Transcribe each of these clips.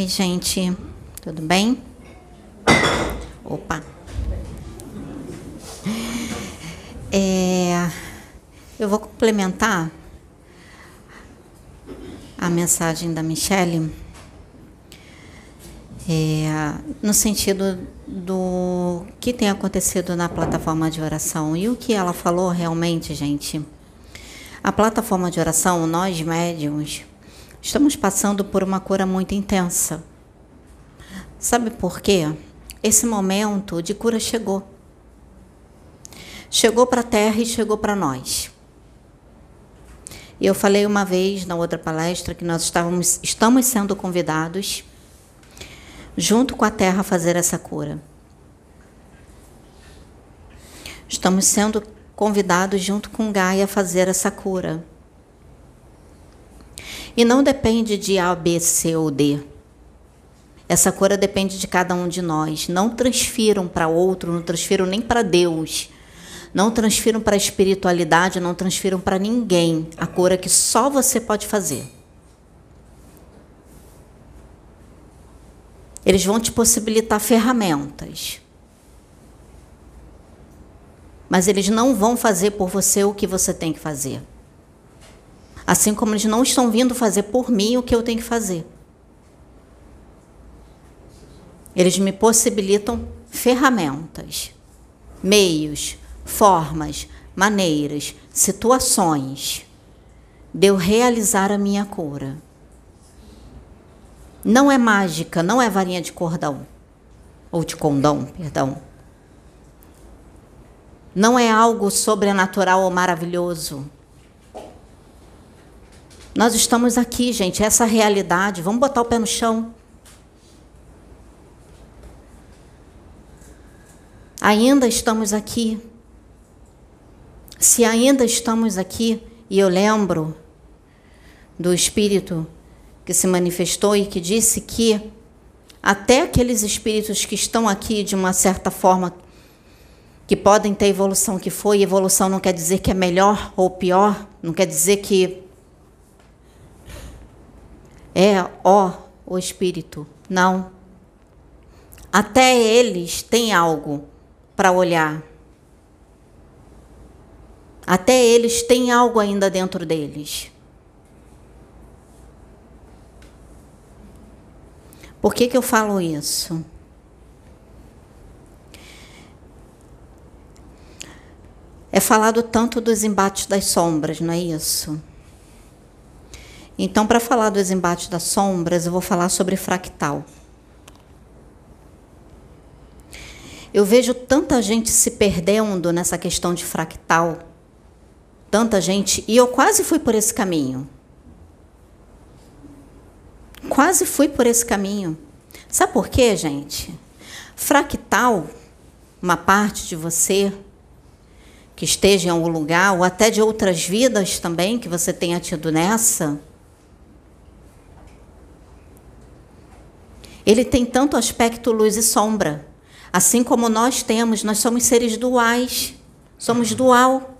Oi, gente. Tudo bem? Opa. É, eu vou complementar a mensagem da Michelle é, no sentido do que tem acontecido na plataforma de oração. E o que ela falou realmente, gente. A plataforma de oração, nós médiums, estamos passando por uma cura muito intensa. Sabe por quê? Esse momento de cura chegou. Chegou para a Terra e chegou para nós. E eu falei uma vez na outra palestra que nós estávamos, estamos sendo convidados junto com a terra, a fazer essa cura. Estamos sendo convidados, junto com Gaia, a fazer essa cura. E não depende de A, B, C ou D. Essa cura depende de cada um de nós. Não transfiram para outro, não transfiram nem para Deus. Não transfiram para a espiritualidade, não transfiram para ninguém a cura que só você pode fazer. Eles vão te possibilitar ferramentas. Mas eles não vão fazer por você o que você tem que fazer. Assim como eles não estão vindo fazer por mim o que eu tenho que fazer. Eles me possibilitam ferramentas, meios, formas, maneiras, situações de eu realizar a minha cura. Não é mágica, não é varinha de cordão. Ou de condão, perdão. Não é algo sobrenatural ou maravilhoso. Nós estamos aqui, gente, essa realidade. Vamos botar o pé no chão. Ainda estamos aqui. Se ainda estamos aqui, e eu lembro do Espírito que se manifestou e que disse que até aqueles espíritos que estão aqui de uma certa forma que podem ter evolução que foi, evolução não quer dizer que é melhor ou pior, não quer dizer que é ó o espírito, não. Até eles têm algo para olhar. Até eles têm algo ainda dentro deles. Por que, que eu falo isso? É falado tanto dos embates das sombras, não é isso? Então, para falar dos embates das sombras, eu vou falar sobre fractal. Eu vejo tanta gente se perdendo nessa questão de fractal, tanta gente, e eu quase fui por esse caminho. Quase fui por esse caminho. Sabe por quê, gente? Fractal, uma parte de você que esteja em algum lugar, ou até de outras vidas também que você tenha tido nessa, ele tem tanto aspecto luz e sombra. Assim como nós temos, nós somos seres duais, somos dual.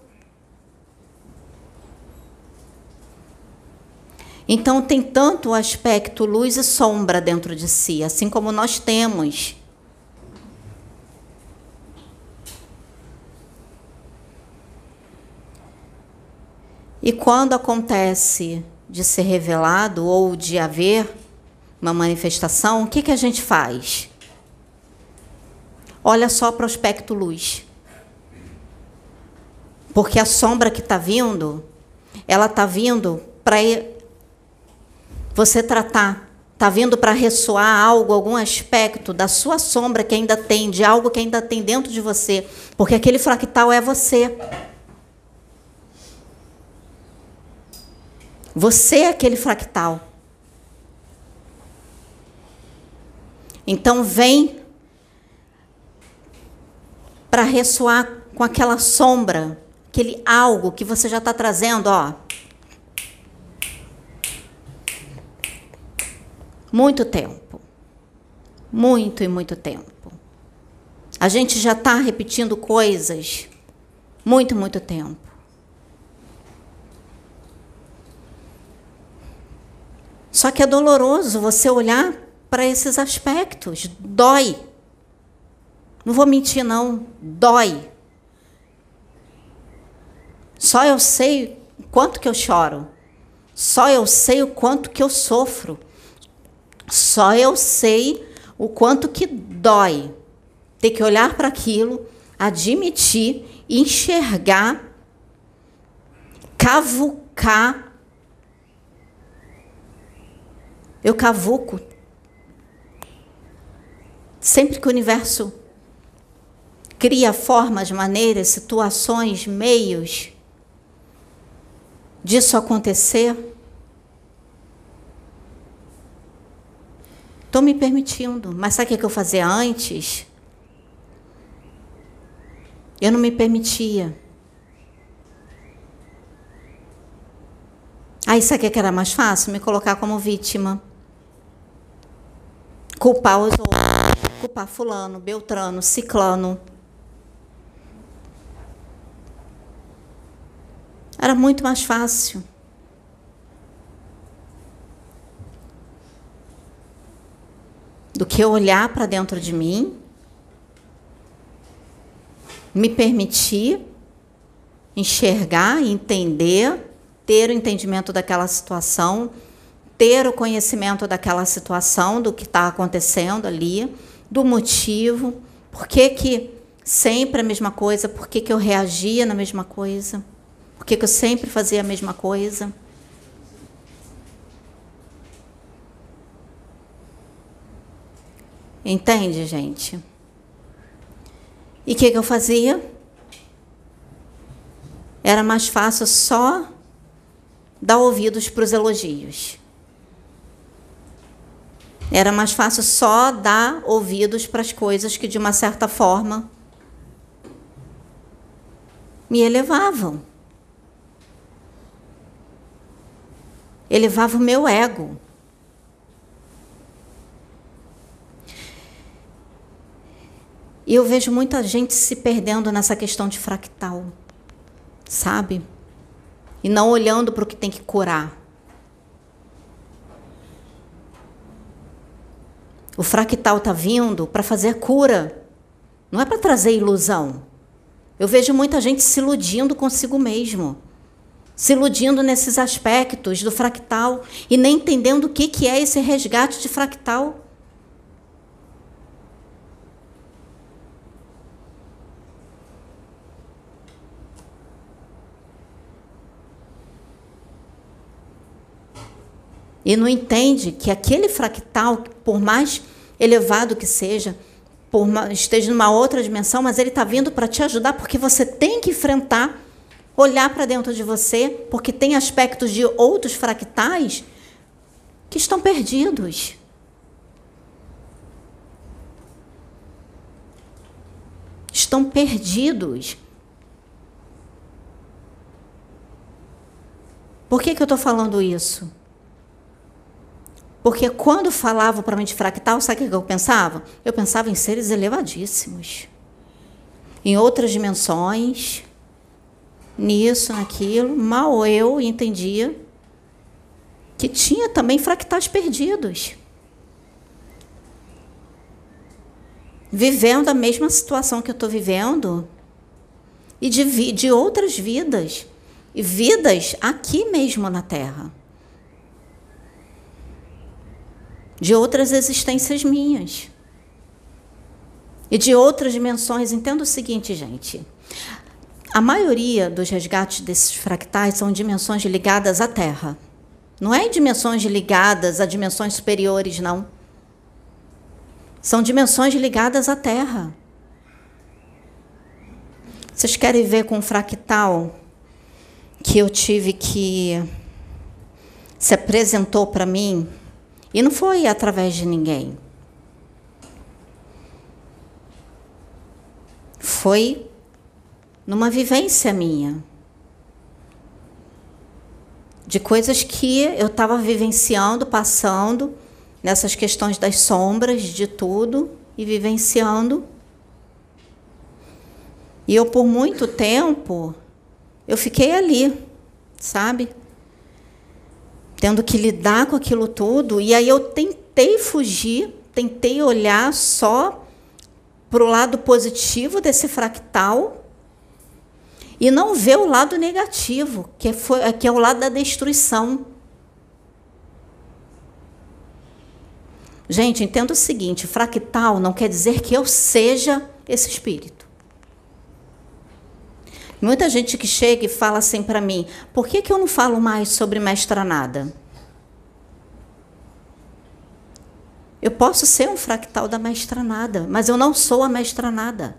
Então, tem tanto o aspecto luz e sombra dentro de si, assim como nós temos. E quando acontece de ser revelado ou de haver uma manifestação, o que, que a gente faz? Olha só para o aspecto luz. Porque a sombra que está vindo, ela está vindo para você tratar, está vindo para ressoar algo, algum aspecto da sua sombra que ainda tem, de algo que ainda tem dentro de você, porque aquele fractal é você. Você é aquele fractal. Então vem para ressoar com aquela sombra, aquele algo que você já está trazendo, ó. Muito tempo. Muito e muito tempo. A gente já está repetindo coisas muito, muito tempo. Só que é doloroso você olhar para esses aspectos. Dói. Não vou mentir, não. Dói. Só eu sei o quanto que eu choro. Só eu sei o quanto que eu sofro. Só eu sei o quanto que dói. Ter que olhar para aquilo, admitir, enxergar, cavucar. Eu cavuco. Sempre que o universo cria formas, maneiras, situações, meios disso acontecer, estou me permitindo. Mas sabe o que eu fazia antes? Eu não me permitia. Aí sabe o que era mais fácil? Me colocar como vítima. Culpar os outros. Culpar fulano, beltrano, ciclano. Era muito mais fácil. Do que olhar para dentro de mim, me permitir enxergar, entender, ter o entendimento daquela situação, ter o conhecimento daquela situação, do que está acontecendo ali, do motivo, por que, que sempre a mesma coisa, por que, que eu reagia na mesma coisa. Por que, que eu sempre fazia a mesma coisa? Entende, gente? E o que, que eu fazia? Era mais fácil só dar ouvidos para os elogios. Era mais fácil só dar ouvidos para as coisas que, de uma certa forma, me elevavam. elevava o meu ego. E eu vejo muita gente se perdendo nessa questão de fractal, sabe? E não olhando para o que tem que curar. O fractal está vindo para fazer cura, não é para trazer ilusão. Eu vejo muita gente se iludindo consigo mesmo se iludindo nesses aspectos do fractal e nem entendendo o que, que é esse resgate de fractal. E não entende que aquele fractal, por mais elevado que seja, por esteja numa outra dimensão, mas ele está vindo para te ajudar porque você tem que enfrentar olhar para dentro de você, porque tem aspectos de outros fractais que estão perdidos. Estão perdidos. Por que, que eu estou falando isso? Porque quando falava para mim de fractal, sabe o que eu pensava? Eu pensava em seres elevadíssimos, em outras dimensões, nisso, naquilo. Mal eu entendia que tinha também fractais perdidos. Vivendo a mesma situação que eu estou vivendo e de, de outras vidas. E vidas aqui mesmo na Terra. De outras existências minhas. E de outras dimensões. Entenda o seguinte, gente. A maioria dos resgates desses fractais são dimensões ligadas à Terra. Não é dimensões ligadas a dimensões superiores, não. São dimensões ligadas à Terra. Vocês querem ver com um fractal que eu tive que se apresentou para mim e não foi através de ninguém. Foi numa vivência minha. De coisas que eu estava vivenciando, passando, nessas questões das sombras, de tudo, e vivenciando. E eu, por muito tempo, eu fiquei ali, sabe? Tendo que lidar com aquilo tudo. E aí eu tentei fugir, tentei olhar só para o lado positivo desse fractal e não ver o lado negativo, que foi, que é o lado da destruição. Gente, entenda o seguinte: fractal não quer dizer que eu seja esse espírito. Muita gente que chega e fala assim para mim: por que, que eu não falo mais sobre mestra nada? Eu posso ser um fractal da mestra nada, mas eu não sou a mestra nada.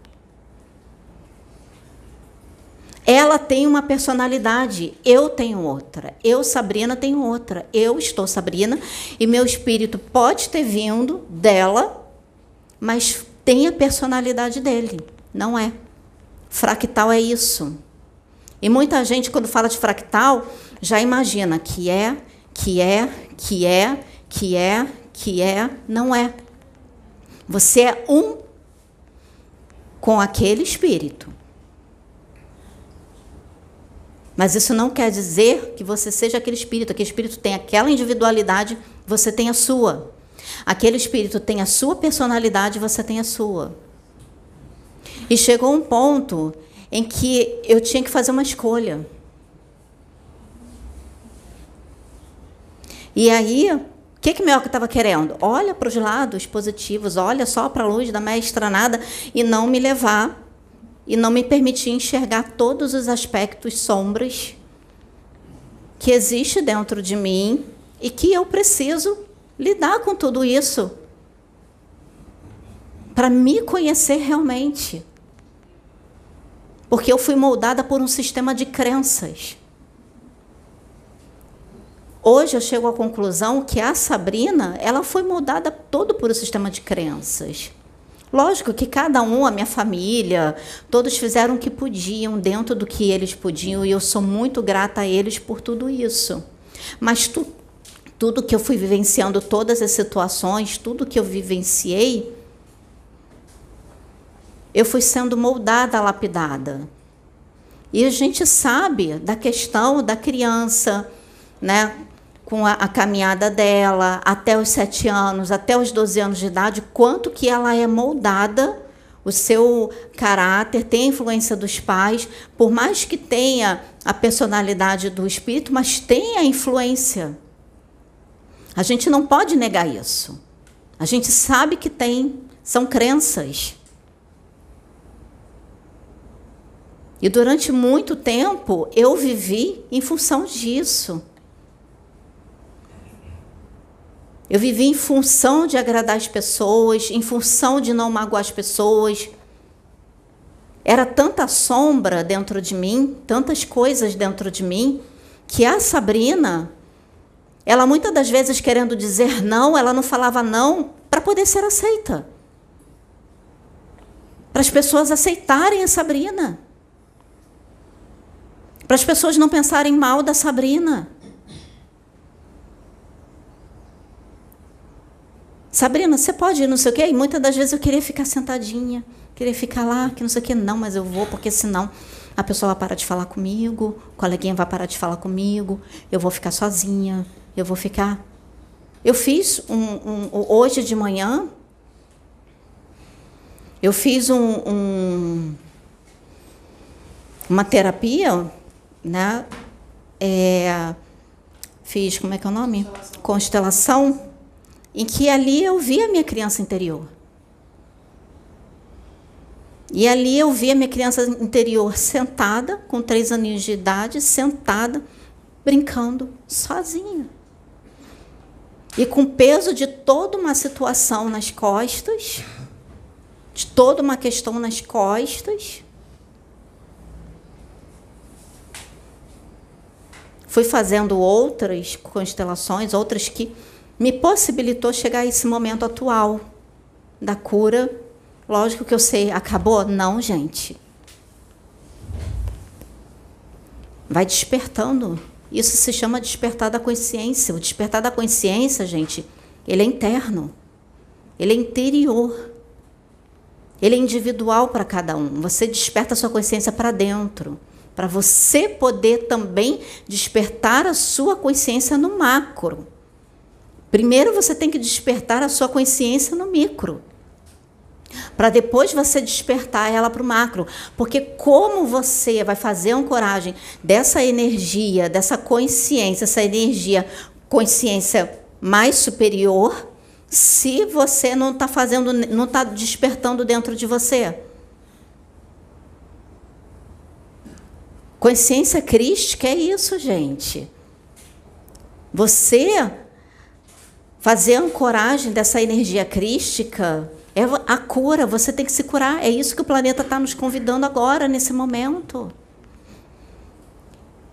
Ela tem uma personalidade, eu tenho outra. Eu, Sabrina, tenho outra. Eu estou Sabrina e meu espírito pode ter vindo dela, mas tem a personalidade dele. Não é. Fractal é isso. E muita gente, quando fala de fractal, já imagina que é, que é, que é, que é, que é, não é. Você é um com aquele espírito. Mas isso não quer dizer que você seja aquele espírito. Aquele espírito tem aquela individualidade, você tem a sua. Aquele espírito tem a sua personalidade, você tem a sua. E chegou um ponto em que eu tinha que fazer uma escolha. E aí o que, que Melca estava querendo? Olha para os lados positivos, olha só para a luz da mestra nada e não me levar e não me permitir enxergar todos os aspectos sombras que existe dentro de mim e que eu preciso lidar com tudo isso para me conhecer realmente. Porque eu fui moldada por um sistema de crenças. Hoje eu chego à conclusão que a Sabrina, ela foi moldada todo por um sistema de crenças. Lógico que cada um, a minha família, todos fizeram o que podiam dentro do que eles podiam e eu sou muito grata a eles por tudo isso. Mas tu, tudo que eu fui vivenciando, todas as situações, tudo que eu vivenciei, eu fui sendo moldada, lapidada. E a gente sabe da questão da criança, né? com a, a, caminhada dela, até os sete anos, até os 12 anos de idade, quanto que ela é moldada, o seu caráter, tem influência dos pais, por mais que tenha a personalidade do espírito, mas tem a influência. A gente não pode negar isso. A gente sabe que tem, são crenças. E durante muito tempo eu vivi em função disso. Eu vivi em função de agradar as pessoas, em função de não magoar as pessoas. Era tanta sombra dentro de mim, tantas coisas dentro de mim, que a Sabrina, ela muitas das vezes querendo dizer não, ela não falava não para poder ser aceita. Para as pessoas aceitarem a Sabrina. Para as pessoas não pensarem mal da Sabrina. Sabrina, você pode ir, não sei o quê? E muitas das vezes eu queria ficar sentadinha, queria ficar lá, que não sei o quê. Não, mas eu vou, porque senão a pessoa vai parar de falar comigo, o coleguinha vai parar de falar comigo, eu vou ficar sozinha, eu vou ficar. Eu fiz um, um hoje de manhã, eu fiz um, um, uma terapia, né? É, fiz, como é que é o nome? Constelação. Constelação em que ali eu vi a minha criança interior. E ali eu vi a minha criança interior sentada, com três aninhos de idade, sentada, brincando, sozinha. E com peso de toda uma situação nas costas, de toda uma questão nas costas. Fui fazendo outras constelações, outras que me possibilitou chegar a esse momento atual da cura. Lógico que eu sei, acabou? Não, gente. Vai despertando. Isso se chama despertar da consciência. O despertar da consciência, gente, ele é interno. Ele é interior. Ele é individual para cada um. Você desperta a sua consciência para dentro, para você poder também despertar a sua consciência no macro Primeiro você tem que despertar a sua consciência no micro. Para depois você despertar ela para o macro. Porque como você vai fazer uma coragem dessa energia, dessa consciência, essa energia, consciência mais superior, se você não está fazendo, não está despertando dentro de você? Consciência crística é isso, gente. Você fazer a ancoragem dessa energia crística é a cura, você tem que se curar. É isso que o planeta está nos convidando agora, nesse momento.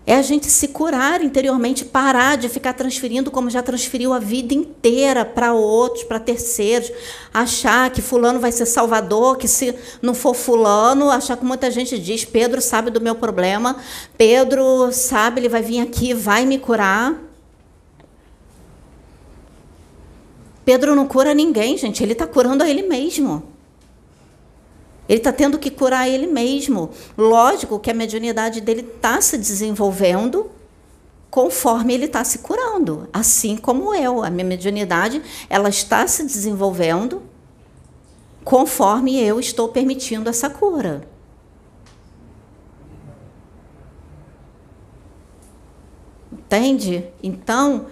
É a gente se curar interiormente, parar de ficar transferindo como já transferiu a vida inteira para outros, para terceiros, achar que fulano vai ser salvador, que se não for fulano, achar que muita gente diz, Pedro sabe do meu problema, Pedro sabe, ele vai vir aqui, vai me curar. Pedro não cura ninguém, gente, ele está curando a ele mesmo. Ele está tendo que curar ele mesmo. Lógico que a mediunidade dele está se desenvolvendo conforme ele está se curando. Assim como eu. A minha mediunidade ela está se desenvolvendo conforme eu estou permitindo essa cura. Entende? Então,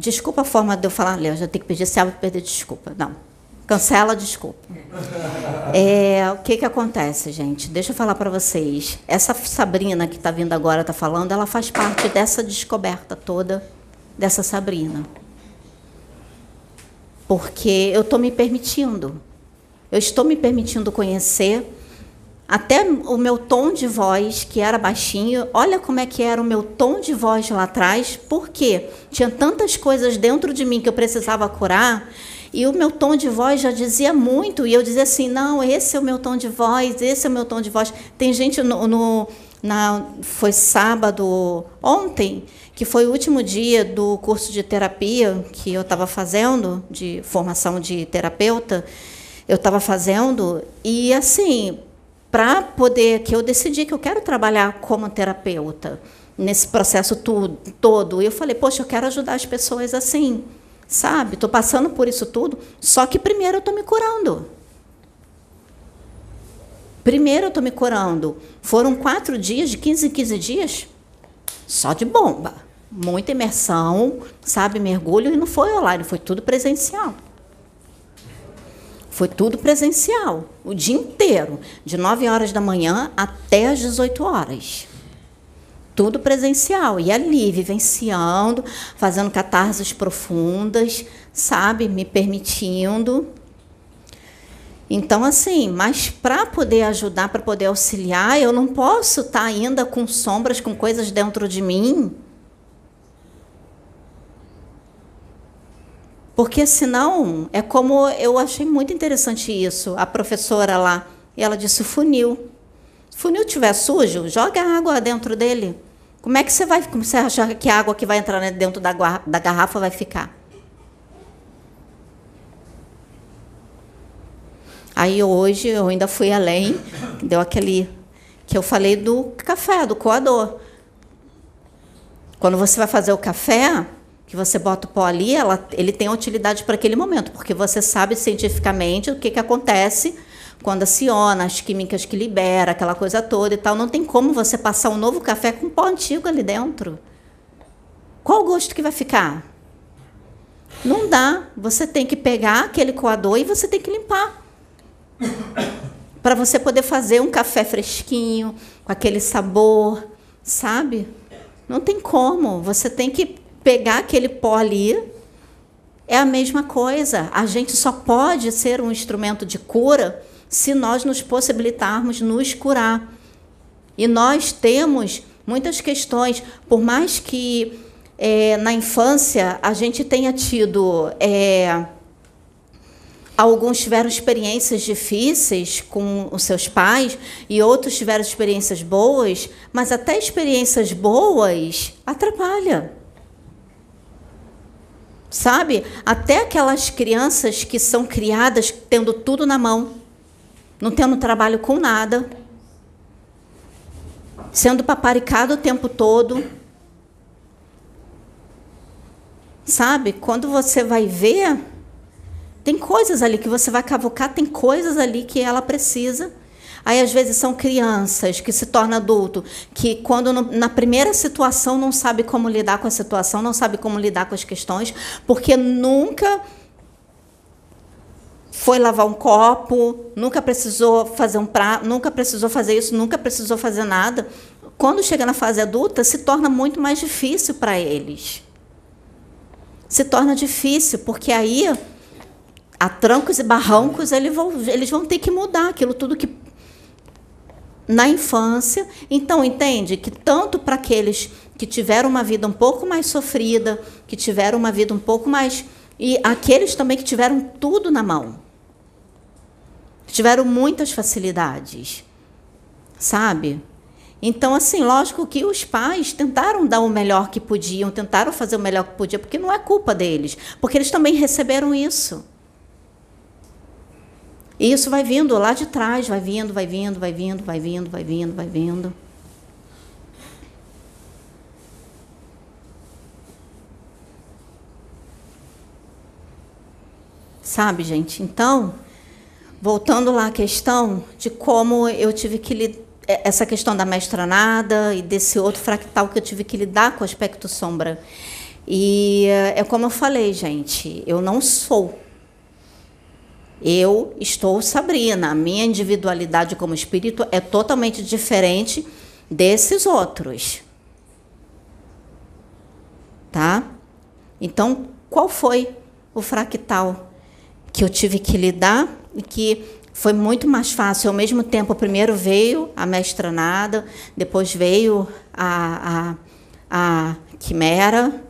Desculpa a forma de eu falar, Léo, já tenho que pedir se para perder desculpa. Não. Cancela, desculpa. É, o que, que acontece, gente? Deixa eu falar para vocês. Essa Sabrina que está vindo agora, está falando, ela faz parte dessa descoberta toda dessa Sabrina. Porque eu estou me permitindo. Eu estou me permitindo conhecer até o meu tom de voz, que era baixinho, olha como é que era o meu tom de voz lá atrás, porque tinha tantas coisas dentro de mim que eu precisava curar, e o meu tom de voz já dizia muito, e eu dizia assim: não, esse é o meu tom de voz, esse é o meu tom de voz. Tem gente no. no na, foi sábado, ontem, que foi o último dia do curso de terapia que eu estava fazendo, de formação de terapeuta, eu estava fazendo, e assim, para poder que eu decidi que eu quero trabalhar como terapeuta nesse processo tudo, todo. E eu falei, poxa, eu quero ajudar as pessoas assim, sabe? Estou passando por isso tudo, só que primeiro eu estou me curando. Primeiro eu estou me curando. Foram quatro dias, de 15 em 15 dias, só de bomba. Muita imersão, sabe? Mergulho, e não foi online, foi tudo presencial. Foi tudo presencial, o dia inteiro, de 9 horas da manhã até as 18 horas. Tudo presencial. E ali, vivenciando, fazendo catarses profundas, sabe? Me permitindo. Então, assim, mas para poder ajudar, para poder auxiliar, eu não posso estar tá ainda com sombras, com coisas dentro de mim Porque senão, é como eu achei muito interessante isso, a professora lá, ela disse funil. Se o funil estiver sujo, joga água dentro dele. Como é que você vai, como você acha que a água que vai entrar dentro da, da garrafa vai ficar? Aí hoje eu ainda fui além, deu aquele que eu falei do café, do coador. Quando você vai fazer o café, que você bota o pó ali, ela, ele tem utilidade para aquele momento, porque você sabe cientificamente o que, que acontece quando aciona, as químicas que libera, aquela coisa toda e tal. Não tem como você passar um novo café com pó antigo ali dentro. Qual o gosto que vai ficar? Não dá. Você tem que pegar aquele coador e você tem que limpar. Para você poder fazer um café fresquinho, com aquele sabor, sabe? Não tem como. Você tem que pegar aquele pó ali, é a mesma coisa. A gente só pode ser um instrumento de cura se nós nos possibilitarmos nos curar. E nós temos muitas questões, por mais que é, na infância a gente tenha tido. É, alguns tiveram experiências difíceis com os seus pais e outros tiveram experiências boas, mas até experiências boas atrapalham. Sabe? Até aquelas crianças que são criadas tendo tudo na mão, não tendo trabalho com nada, sendo paparicado o tempo todo. Sabe? Quando você vai ver, tem coisas ali que você vai cavocar, tem coisas ali que ela precisa. Aí, às vezes, são crianças que se tornam adulto, que quando no, na primeira situação não sabe como lidar com a situação, não sabe como lidar com as questões, porque nunca foi lavar um copo, nunca precisou fazer um prato, nunca precisou fazer isso, nunca precisou fazer nada. Quando chega na fase adulta, se torna muito mais difícil para eles. Se torna difícil, porque aí a trancos e barrancos eles vão, eles vão ter que mudar aquilo tudo que na infância. Então, entende que tanto para aqueles que tiveram uma vida um pouco mais sofrida, que tiveram uma vida um pouco mais. E aqueles também que tiveram tudo na mão. Tiveram muitas facilidades. Sabe? Então, assim, lógico que os pais tentaram dar o melhor que podiam, tentaram fazer o melhor que podiam, porque não é culpa deles, porque eles também receberam isso. E isso vai vindo lá de trás, vai vindo, vai vindo, vai vindo, vai vindo, vai vindo, vai vindo. Sabe, gente? Então, voltando lá à questão de como eu tive que lidar é, essa questão da mestranada e desse outro fractal que eu tive que lidar com o aspecto sombra. E é como eu falei, gente, eu não sou eu estou Sabrina. A minha individualidade como espírito é totalmente diferente desses outros. Tá? Então, qual foi o fractal que eu tive que lidar e que foi muito mais fácil. Ao mesmo tempo, primeiro veio a mestranada, depois veio a, a, a quimera,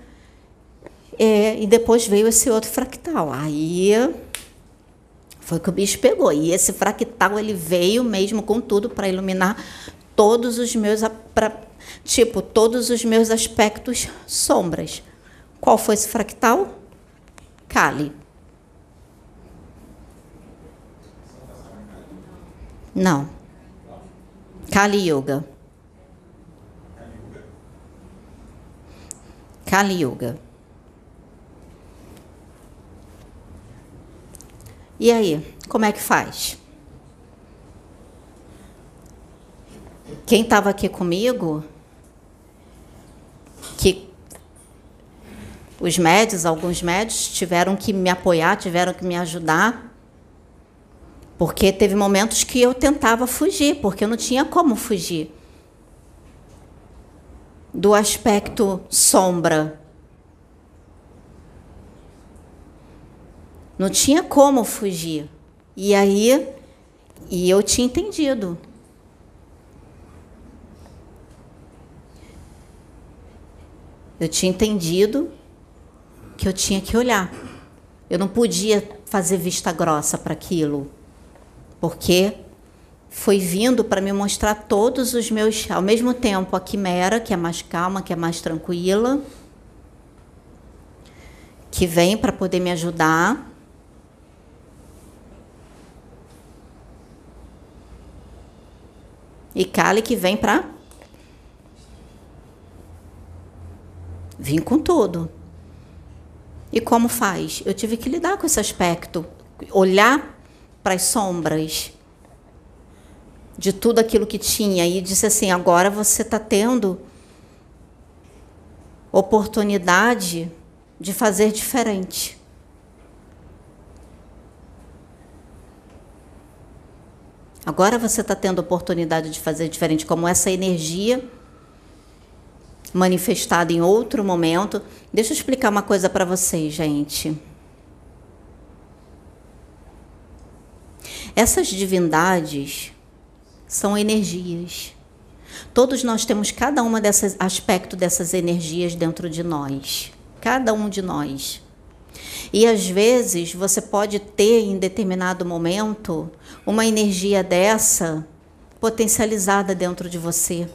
é, e depois veio esse outro fractal. Aí foi que o bicho pegou. E esse fractal ele veio mesmo com tudo para iluminar todos os meus pra, tipo todos os meus aspectos sombras. Qual foi esse fractal? Kali. Não. Kali Yoga. Kali Yoga. E aí, como é que faz? Quem estava aqui comigo, que os médios, alguns médios, tiveram que me apoiar, tiveram que me ajudar, porque teve momentos que eu tentava fugir, porque eu não tinha como fugir do aspecto sombra Não tinha como fugir. E aí, e eu tinha entendido. Eu tinha entendido que eu tinha que olhar. Eu não podia fazer vista grossa para aquilo, porque foi vindo para me mostrar todos os meus, ao mesmo tempo, a quimera, que é mais calma, que é mais tranquila, que vem para poder me ajudar, E Kali que vem para vir com tudo. E como faz? Eu tive que lidar com esse aspecto, olhar para as sombras de tudo aquilo que tinha e disse assim: agora você está tendo oportunidade de fazer diferente. Agora você está tendo oportunidade de fazer diferente, como essa energia manifestada em outro momento. Deixa eu explicar uma coisa para vocês, gente. Essas divindades são energias. Todos nós temos cada uma dessas aspecto dessas energias dentro de nós, cada um de nós. E às vezes você pode ter em determinado momento uma energia dessa potencializada dentro de você.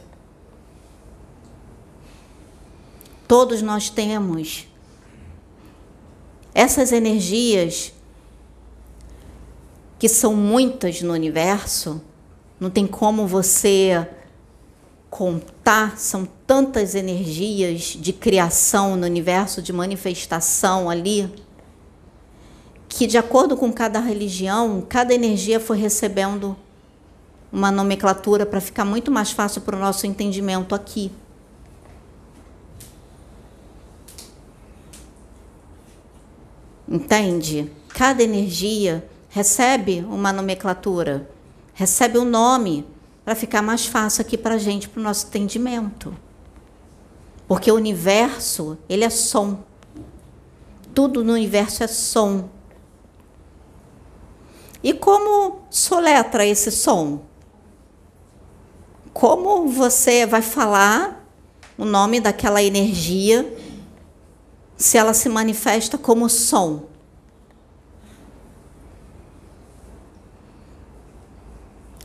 Todos nós temos essas energias que são muitas no universo, não tem como você contar, são tantas energias de criação no universo, de manifestação ali, que de acordo com cada religião, cada energia foi recebendo uma nomenclatura para ficar muito mais fácil para o nosso entendimento aqui. Entende? Cada energia recebe uma nomenclatura, recebe um nome para ficar mais fácil aqui para a gente, para o nosso entendimento. Porque o universo, ele é som. Tudo no universo é som. E como soletra esse som? Como você vai falar o nome daquela energia se ela se manifesta como som?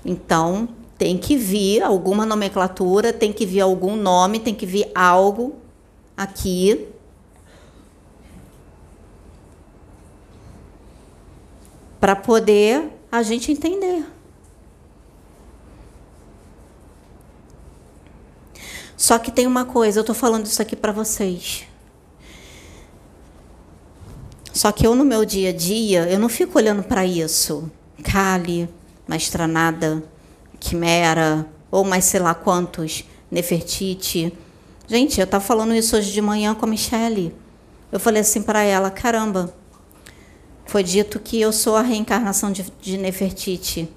Então, tem que vir alguma nomenclatura, tem que vir algum nome, tem que vir algo aqui. Para poder a gente entender. Só que tem uma coisa, eu estou falando isso aqui para vocês. Só que eu no meu dia a dia, eu não fico olhando para isso. Kali, Maestranada, Quimera, ou mais sei lá quantos, Nefertiti. Gente, eu estava falando isso hoje de manhã com a Michelle. Eu falei assim para ela: caramba, foi dito que eu sou a reencarnação de, de Nefertiti.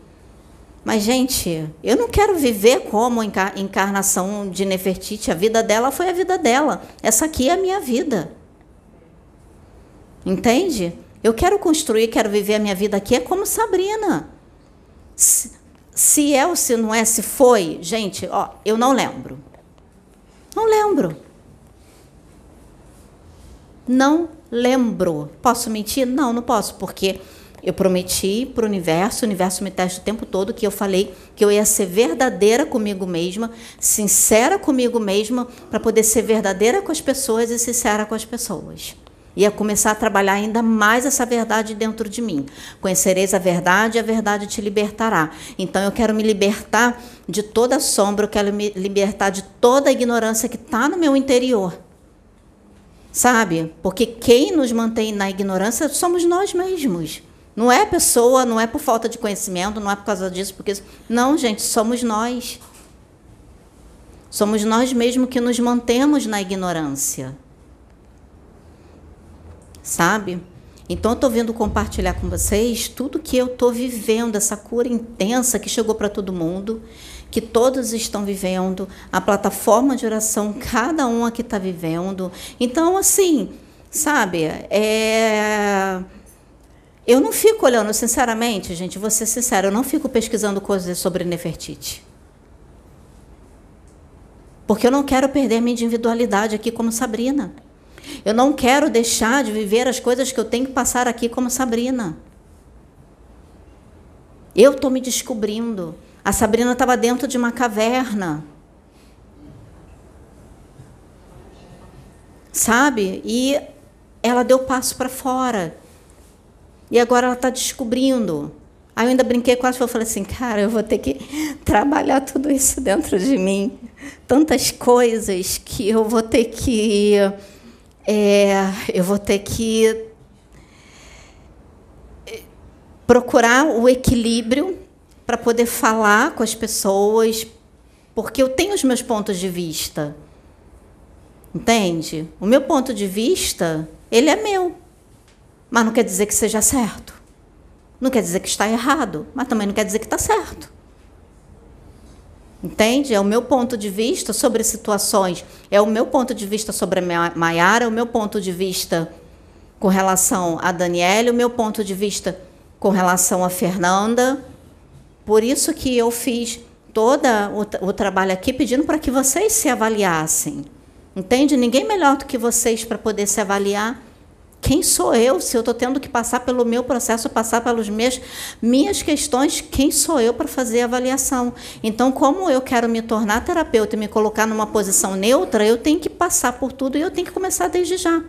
Mas, gente, eu não quero viver como encarnação de Nefertiti. A vida dela foi a vida dela. Essa aqui é a minha vida. Entende? Eu quero construir, quero viver a minha vida aqui é como Sabrina. Se, se é ou se não é, se foi, gente, ó, eu não lembro. Não lembro. Não lembro. Posso mentir? Não, não posso, porque eu prometi para o universo, o universo me testa o tempo todo, que eu falei que eu ia ser verdadeira comigo mesma, sincera comigo mesma, para poder ser verdadeira com as pessoas e sincera com as pessoas. Ia começar a trabalhar ainda mais essa verdade dentro de mim. Conhecereis a verdade e a verdade te libertará. Então eu quero me libertar de toda sombra, eu quero me libertar de toda a ignorância que está no meu interior. Sabe? Porque quem nos mantém na ignorância somos nós mesmos. Não é pessoa, não é por falta de conhecimento, não é por causa disso, porque. Não, gente, somos nós. Somos nós mesmos que nos mantemos na ignorância sabe? Então, eu estou vindo compartilhar com vocês tudo que eu estou vivendo, essa cura intensa que chegou para todo mundo, que todos estão vivendo, a plataforma de oração, cada um aqui está vivendo. Então, assim, sabe, é... eu não fico olhando, sinceramente, gente, vou ser sincera, eu não fico pesquisando coisas sobre Nefertiti. Porque eu não quero perder minha individualidade aqui como Sabrina. Eu não quero deixar de viver as coisas que eu tenho que passar aqui como Sabrina. Eu estou me descobrindo. A Sabrina estava dentro de uma caverna. Sabe? E ela deu passo para fora. E agora ela está descobrindo. Aí eu ainda brinquei com ela e falei assim, cara, eu vou ter que trabalhar tudo isso dentro de mim. Tantas coisas que eu vou ter que é, eu vou ter que é, procurar o equilíbrio para poder falar com as pessoas, porque eu tenho os meus pontos de vista. Entende? O meu ponto de vista, ele é meu. Mas não quer dizer que seja certo. Não quer dizer que está errado, mas também não quer dizer que está certo. Entende? É o meu ponto de vista sobre situações, é o meu ponto de vista sobre a Maiara, é o meu ponto de vista com relação a Daniela, o meu ponto de vista com relação a Fernanda. Por isso que eu fiz todo o, o trabalho aqui pedindo para que vocês se avaliassem. Entende? Ninguém melhor do que vocês para poder se avaliar. Quem sou eu se eu estou tendo que passar pelo meu processo, passar pelas minhas, minhas questões? Quem sou eu para fazer a avaliação? Então, como eu quero me tornar terapeuta e me colocar numa posição neutra, eu tenho que passar por tudo e eu tenho que começar desde já.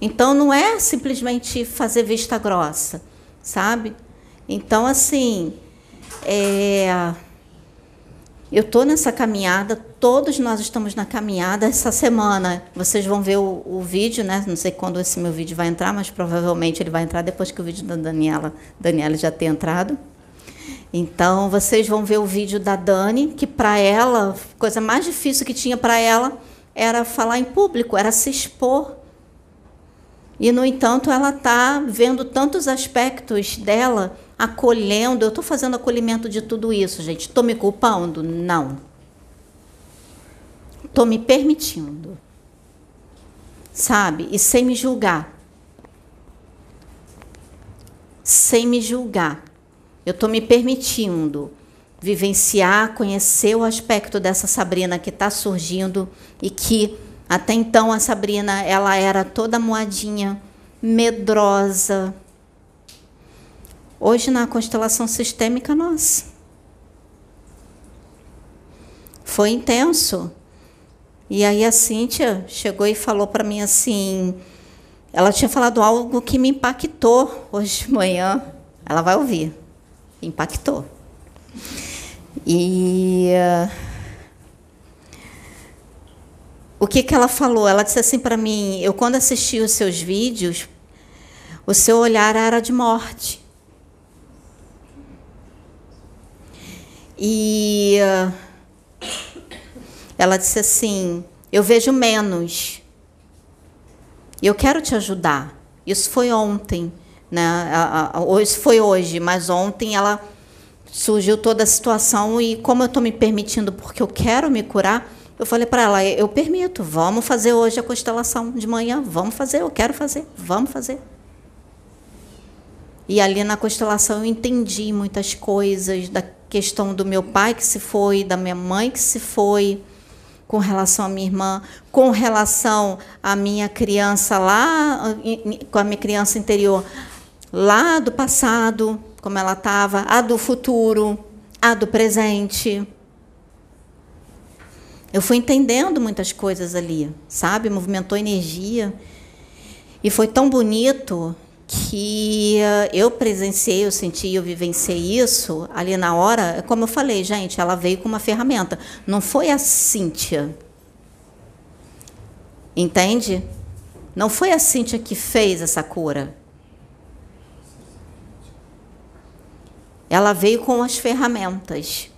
Então, não é simplesmente fazer vista grossa, sabe? Então, assim, é, Eu estou nessa caminhada, todos nós estamos na caminhada essa semana. Vocês vão ver o, o, vídeo, né? Não sei quando esse meu vídeo vai entrar, mas provavelmente ele vai entrar depois que o vídeo da Daniela, Daniela já tenha entrado. Então, vocês vão ver o vídeo da Dani, que para ela, a coisa mais difícil que tinha para ela era falar em público, era se expor. E, no entanto, ela está vendo tantos aspectos dela acolhendo. Eu estou fazendo acolhimento de tudo isso, gente. Estou me culpando? Não. Estou me permitindo. Sabe? E sem me julgar. Sem me julgar. Eu estou me permitindo vivenciar, conhecer o aspecto dessa Sabrina que está surgindo e que até então a Sabrina ela era toda moadinha, medrosa. Hoje na constelação sistêmica, nossa, foi intenso. E aí a Cíntia chegou e falou para mim assim, ela tinha falado algo que me impactou hoje de manhã. Ela vai ouvir. Impactou. E uh, o que, que ela falou? Ela disse assim para mim: eu, quando assisti os seus vídeos, o seu olhar era de morte. E uh, ela disse assim: eu vejo menos. Eu quero te ajudar. Isso foi ontem, né? Hoje foi hoje, mas ontem ela surgiu toda a situação e como eu estou me permitindo porque eu quero me curar, eu falei para ela, eu permito, vamos fazer hoje a constelação de manhã, vamos fazer, eu quero fazer, vamos fazer. E ali na constelação eu entendi muitas coisas da questão do meu pai que se foi, da minha mãe que se foi, com relação à minha irmã, com relação à minha criança lá, com a minha criança interior lá do passado, como ela estava, a do futuro, a do presente. Eu fui entendendo muitas coisas ali, sabe? Movimentou energia. E foi tão bonito que eh, eu presenciei, eu senti, eu vivenciei isso ali na hora. Como eu falei, gente, ela veio com uma ferramenta. Não foi a Cíntia. Entende? Não foi a Cíntia que fez essa cura. Ela veio com as ferramentas.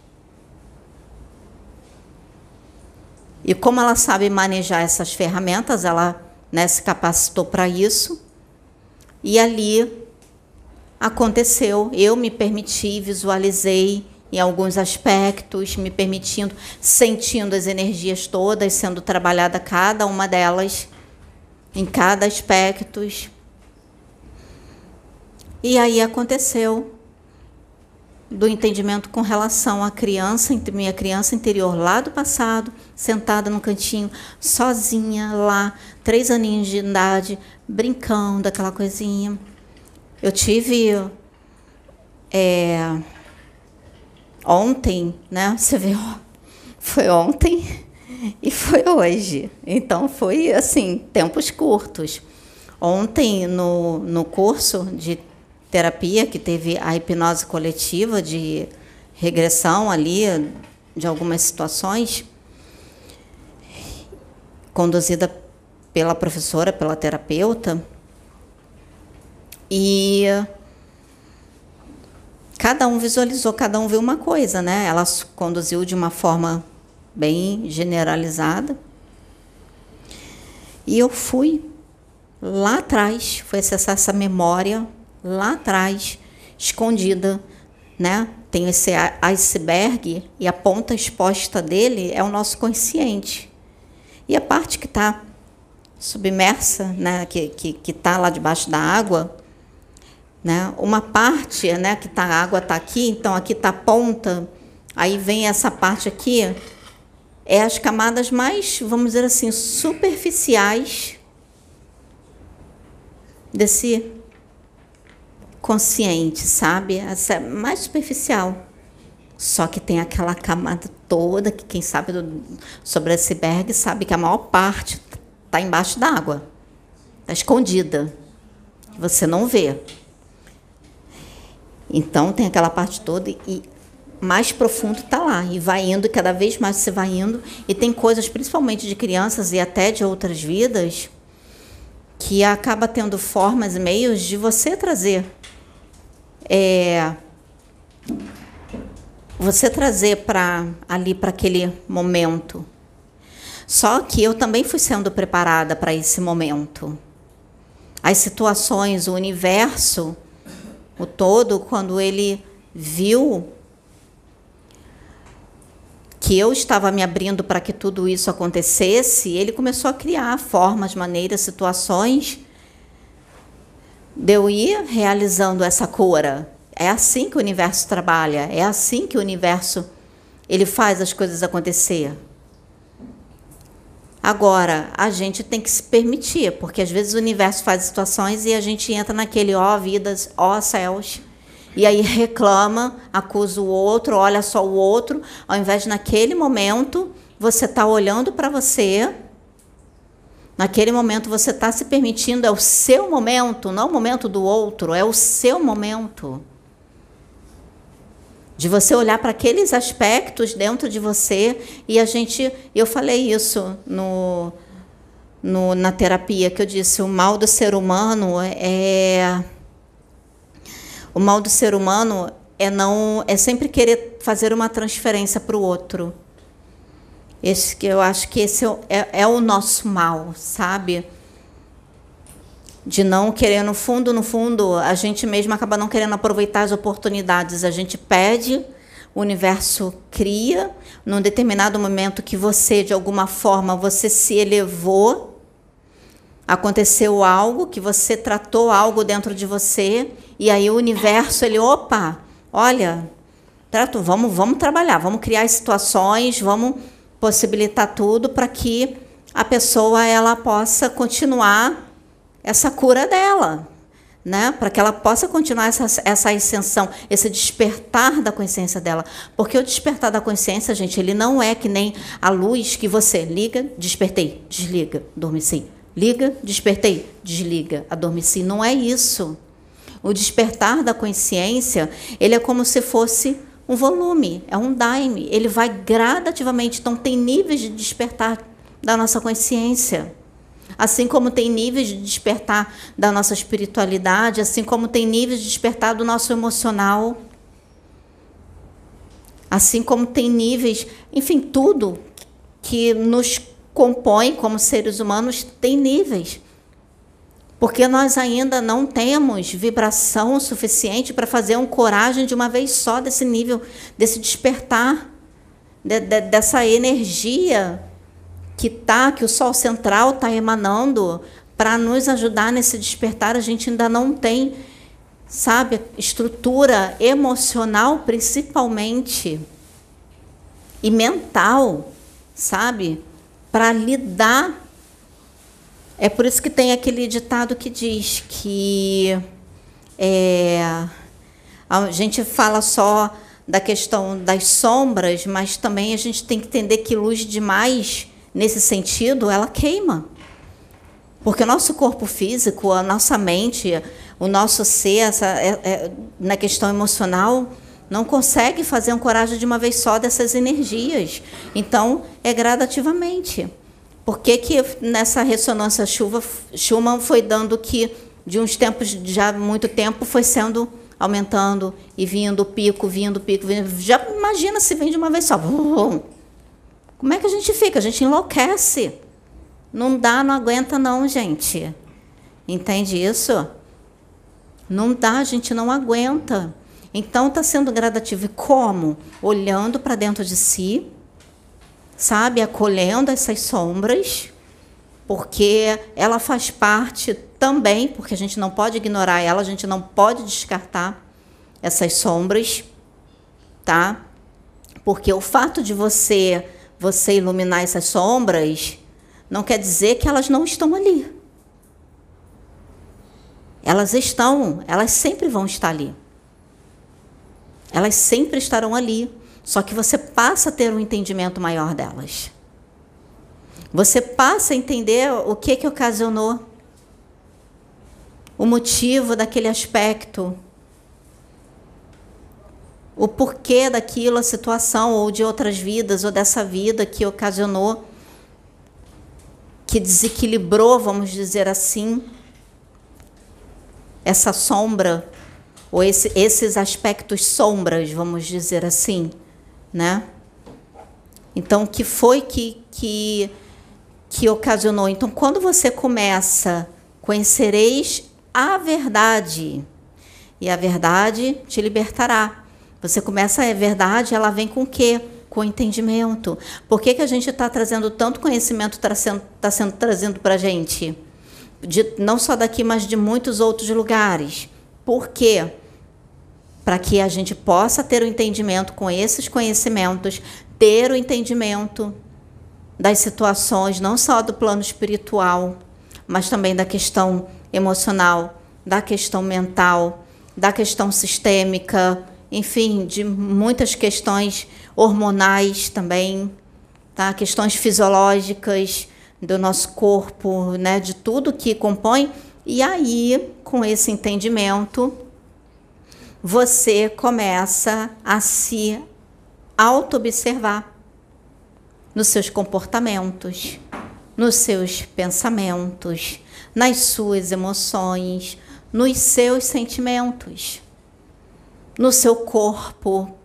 E como ela sabe manejar essas ferramentas, ela né, se capacitou para isso. E ali aconteceu, eu me permiti, visualizei em alguns aspectos, me permitindo, sentindo as energias todas sendo trabalhada cada uma delas em cada aspecto. E aí aconteceu do entendimento com relação à criança, minha criança interior lá do passado, sentada no cantinho, sozinha lá, três aninhos de idade, brincando, aquela coisinha. Eu tive é, ontem, né? Você vê, foi ontem e foi hoje. Então foi assim, tempos curtos. Ontem no, no curso de terapia, que teve a hipnose coletiva de regressão ali de algumas situações, conduzida pela professora, pela terapeuta. E cada um visualizou, cada um viu uma coisa, né? Ela conduziu de uma forma bem generalizada. E eu fui lá atrás, fui acessar essa memória lá atrás, escondida, né? Tem esse iceberg e a ponta exposta dele é o nosso consciente. E a parte que está submersa, né, que está que, que tá lá debaixo da água, né, uma parte né, que tá, a água está aqui, então aqui está a ponta, aí vem essa parte aqui, é as camadas mais, vamos dizer assim, superficiais desse consciente, sabe? Essa é mais superficial. Só que tem aquela camada toda que quem sabe do, sobre esse iceberg sabe que a maior parte está embaixo d'água. Está escondida. Você não vê. Então tem aquela parte toda e mais profundo está lá e vai indo cada vez mais você vai indo e tem coisas principalmente de crianças e até de outras vidas que acaba tendo formas e meios de você trazer é, você trazer para ali para aquele momento só que eu também fui sendo preparada para esse momento as situações o universo o todo quando ele viu que eu estava me abrindo para que tudo isso acontecesse, ele começou a criar formas, maneiras, situações de eu ir realizando essa cura. É assim que o universo trabalha, é assim que o universo ele faz as coisas acontecer. Agora, a gente tem que se permitir, porque às vezes o universo faz situações e a gente entra naquele ó oh, vidas, ó oh, céus, e aí reclama, acusa o outro, olha só o outro, ao invés de naquele momento você está olhando para você, naquele momento você está se permitindo, é o seu momento, não o momento do outro, é o seu momento. De você olhar para aqueles aspectos dentro de você, e a gente, eu falei isso no, no, na terapia, que eu disse: o mal do ser humano é o mal do ser humano é não é sempre querer fazer uma transferência para o outro. Esse que eu acho que esse é, é, é, o nosso mal, sabe? De não querer no fundo, no fundo, a gente mesmo acaba não querendo aproveitar as oportunidades. A gente pede, o universo cria, num determinado momento que você, de alguma forma, você se elevou aconteceu algo, que você tratou algo dentro de você, e aí o universo, ele, opa, olha, trato, vamos, vamos trabalhar, vamos criar situações, vamos possibilitar tudo para que a pessoa ela possa continuar essa cura dela, né? Para que ela possa continuar essa, essa ascensão, esse despertar da consciência dela. Porque o despertar da consciência, gente, ele não é que nem a luz que você liga, despertei, desliga, dormeci Liga, despertei, desliga, adormeci. Não é isso. O despertar da consciência, ele é como se fosse um volume, é um daime. Ele vai gradativamente, então tem níveis de despertar da nossa consciência. Assim como tem níveis de despertar da nossa espiritualidade, assim como tem níveis de despertar do nosso emocional. Assim como tem níveis, enfim, tudo que nos compõe como seres humanos tem níveis. Porque nós ainda não temos vibração suficiente para fazer um coragem de uma vez só desse nível, desse despertar, de, de, dessa energia que tá, que o Sol Central está emanando para nos ajudar nesse despertar. A gente ainda não tem, sabe, estrutura emocional, principalmente, e mental, sabe? para lidar. É por isso que tem aquele ditado que diz que é, a gente fala só da questão das sombras, mas também a gente tem que entender que luz demais, nesse sentido, ela queima. Porque o nosso corpo físico, a nossa mente, o nosso ser, essa, é, é, na questão emocional, não consegue fazer um coragem de uma vez só dessas energias. Então, é gradativamente. Por que, que nessa ressonância chuva, Schumann foi dando que, de uns tempos, já muito tempo, foi sendo aumentando e vindo pico, vindo pico, vindo. Já imagina se vem de uma vez só. Como é que a gente fica? A gente enlouquece. Não dá, não aguenta, não, gente. Entende isso? Não dá, a gente não aguenta. Então está sendo gradativo. E como? Olhando para dentro de si, sabe? Acolhendo essas sombras, porque ela faz parte também, porque a gente não pode ignorar ela, a gente não pode descartar essas sombras, tá? Porque o fato de você você iluminar essas sombras não quer dizer que elas não estão ali. Elas estão, elas sempre vão estar ali. Elas sempre estarão ali, só que você passa a ter um entendimento maior delas. Você passa a entender o que que ocasionou o motivo daquele aspecto. O porquê daquilo, a situação, ou de outras vidas, ou dessa vida que ocasionou, que desequilibrou, vamos dizer assim, essa sombra, ou esse, esses aspectos sombras, vamos dizer assim, né? Então, o que foi que, que, que ocasionou? Então, quando você começa, conhecereis a verdade, e a verdade te libertará. Você começa, é verdade, ela vem com o quê? Com entendimento. Por que, que a gente está trazendo tanto conhecimento, está sendo, tá sendo trazido para a gente? De, não só daqui, mas de muitos outros lugares. Por quê? Para que a gente possa ter o entendimento com esses conhecimentos, ter o entendimento das situações, não só do plano espiritual, mas também da questão emocional, da questão mental, da questão sistêmica, enfim, de muitas questões hormonais também, tá? Questões fisiológicas do nosso corpo, né, de tudo que compõe. E aí, com esse entendimento, você começa a se auto-observar nos seus comportamentos, nos seus pensamentos, nas suas emoções, nos seus sentimentos no seu corpo.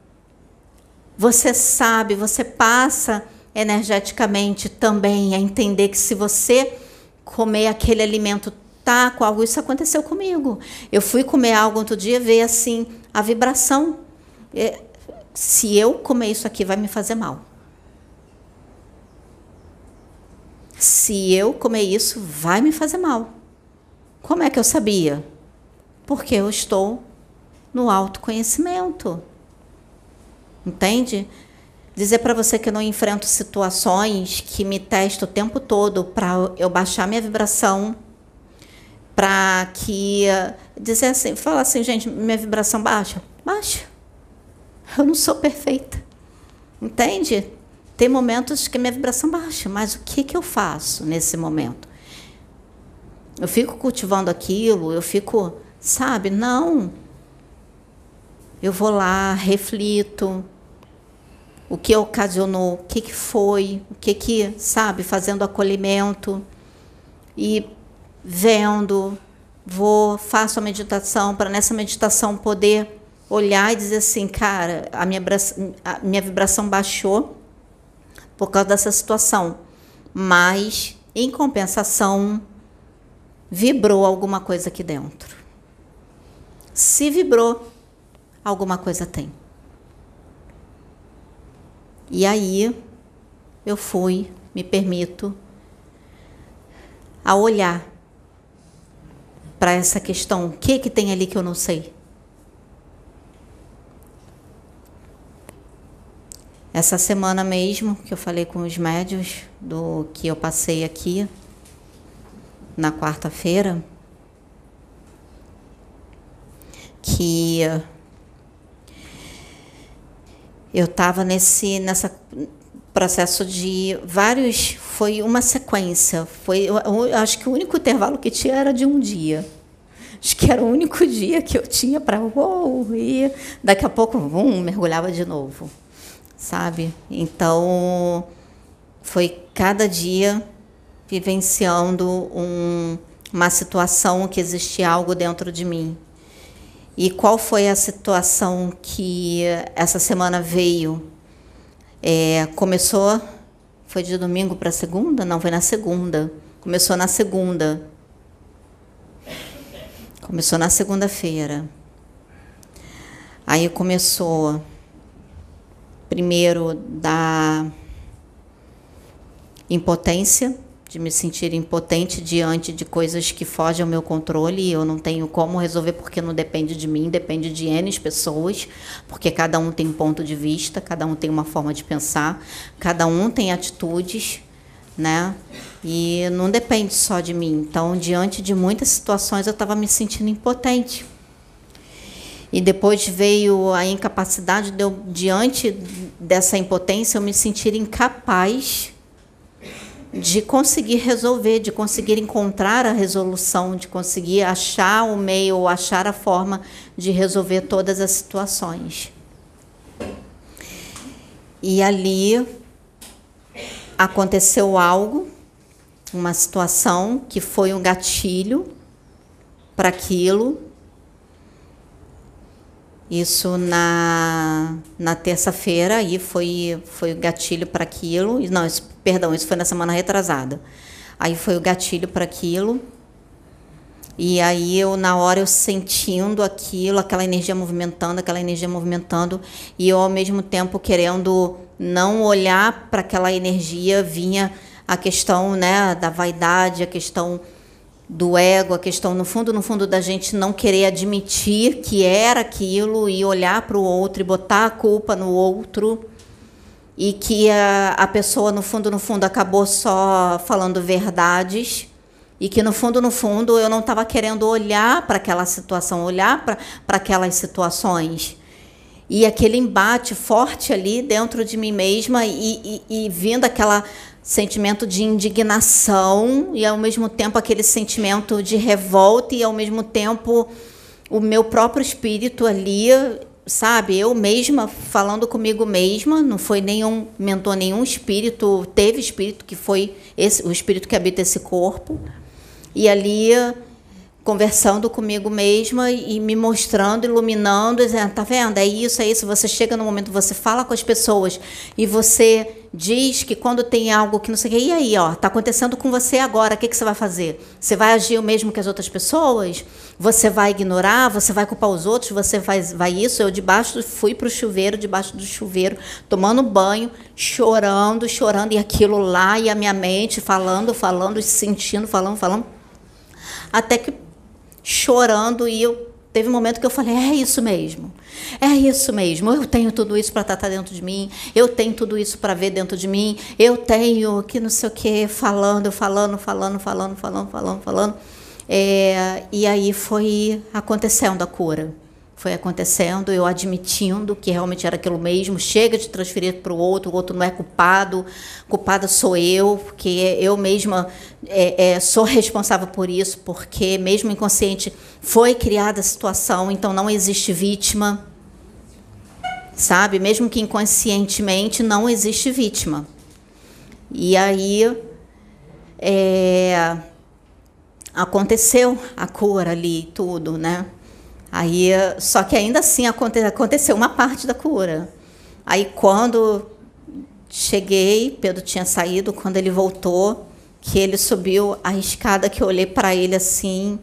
Você sabe, você passa energeticamente também a entender que se você comer aquele alimento tá com algo, isso aconteceu comigo. Eu fui comer algo outro dia, ver assim a vibração. É, se eu comer isso aqui, vai me fazer mal. Se eu comer isso, vai me fazer mal. Como é que eu sabia? Porque eu estou no autoconhecimento. Entende? Dizer para você que eu não enfrento situações que me testam o tempo todo para eu baixar minha vibração, para que dizer assim, falar assim, gente, minha vibração baixa, baixa. Eu não sou perfeita. Entende? Tem momentos que minha vibração baixa, mas o que que eu faço nesse momento? Eu fico cultivando aquilo, eu fico, sabe? Não eu vou lá, reflito o que ocasionou, o que, que foi, o que, que, sabe, fazendo acolhimento e vendo, vou, faço a meditação para nessa meditação poder olhar e dizer assim, cara, a minha, a minha vibração baixou por causa dessa situação, mas em compensação vibrou alguma coisa aqui dentro. Se vibrou, alguma coisa tem. E aí eu fui, me permito, a olhar para essa questão, o que que tem ali que eu não sei? Essa semana mesmo que eu falei com os médios do que eu passei aqui na quarta-feira, que eu estava nesse nessa processo de vários foi uma sequência. Foi eu, eu, acho que o único intervalo que tinha era de um dia. Acho que era o único dia que eu tinha para uou, e daqui a pouco um mergulhava de novo sabe? Então foi cada dia vivenciando um, uma situação que existia algo dentro de mim e qual foi a situação que essa semana veio? É, começou, foi de domingo para segunda? Não, foi na segunda. Começou na segunda. Começou na segunda-feira. Aí começou primeiro da impotência, de me sentir impotente diante de coisas que fogem ao meu controle e eu não tenho como resolver porque não depende de mim, depende de N pessoas, porque cada um tem um ponto de vista, cada um tem uma forma de pensar, cada um tem atitudes, né? E não depende só de mim. Então, diante de muitas situações, eu estava me sentindo impotente. E depois veio a incapacidade de eu, diante dessa impotência, eu me sentir incapaz de conseguir resolver, de conseguir encontrar a resolução, de conseguir achar o meio achar a forma de resolver todas as situações. E ali aconteceu algo, uma situação que foi um gatilho para aquilo. Isso na, na terça-feira, aí foi, foi o gatilho para aquilo. Não, isso, perdão, isso foi na semana retrasada. Aí foi o gatilho para aquilo. E aí eu na hora eu sentindo aquilo, aquela energia movimentando, aquela energia movimentando, e eu ao mesmo tempo querendo não olhar para aquela energia, vinha a questão, né, da vaidade, a questão do ego, a questão no fundo, no fundo da gente não querer admitir que era aquilo e olhar para o outro e botar a culpa no outro e que a, a pessoa no fundo, no fundo acabou só falando verdades e que no fundo, no fundo, eu não estava querendo olhar para aquela situação, olhar para aquelas situações. E aquele embate forte ali dentro de mim mesma e, e, e vindo aquele sentimento de indignação e ao mesmo tempo aquele sentimento de revolta e ao mesmo tempo o meu próprio espírito ali, sabe, eu mesma falando comigo mesma, não foi nenhum mentor, nenhum espírito, teve espírito que foi esse, o espírito que habita esse corpo. E ali conversando comigo mesma e me mostrando, iluminando, dizendo, tá vendo? É isso, é isso. Você chega no momento, você fala com as pessoas e você diz que quando tem algo que não sei o que, e aí, ó, tá acontecendo com você agora, o que, que você vai fazer? Você vai agir o mesmo que as outras pessoas? Você vai ignorar? Você vai culpar os outros? Você faz, vai isso? Eu debaixo, fui pro chuveiro, debaixo do chuveiro, tomando banho, chorando, chorando, e aquilo lá, e a minha mente falando, falando, sentindo, falando, falando até que chorando e eu teve um momento que eu falei: é isso mesmo. É isso mesmo. Eu tenho tudo isso para tratar dentro de mim. Eu tenho tudo isso para ver dentro de mim. Eu tenho que não sei o que falando, falando, falando, falando, falando, falando, falando. É, e aí foi acontecendo a cura foi acontecendo, eu admitindo que realmente era aquilo mesmo, chega de transferir para o outro, o outro não é culpado, culpada sou eu, porque eu mesma é, é, sou responsável por isso, porque mesmo inconsciente foi criada a situação, então não existe vítima, sabe? Mesmo que inconscientemente não existe vítima. E aí é, aconteceu a cura ali, tudo, né? Aí, só que ainda assim aconteceu uma parte da cura. Aí quando cheguei, Pedro tinha saído, quando ele voltou, que ele subiu a escada que eu olhei para ele assim,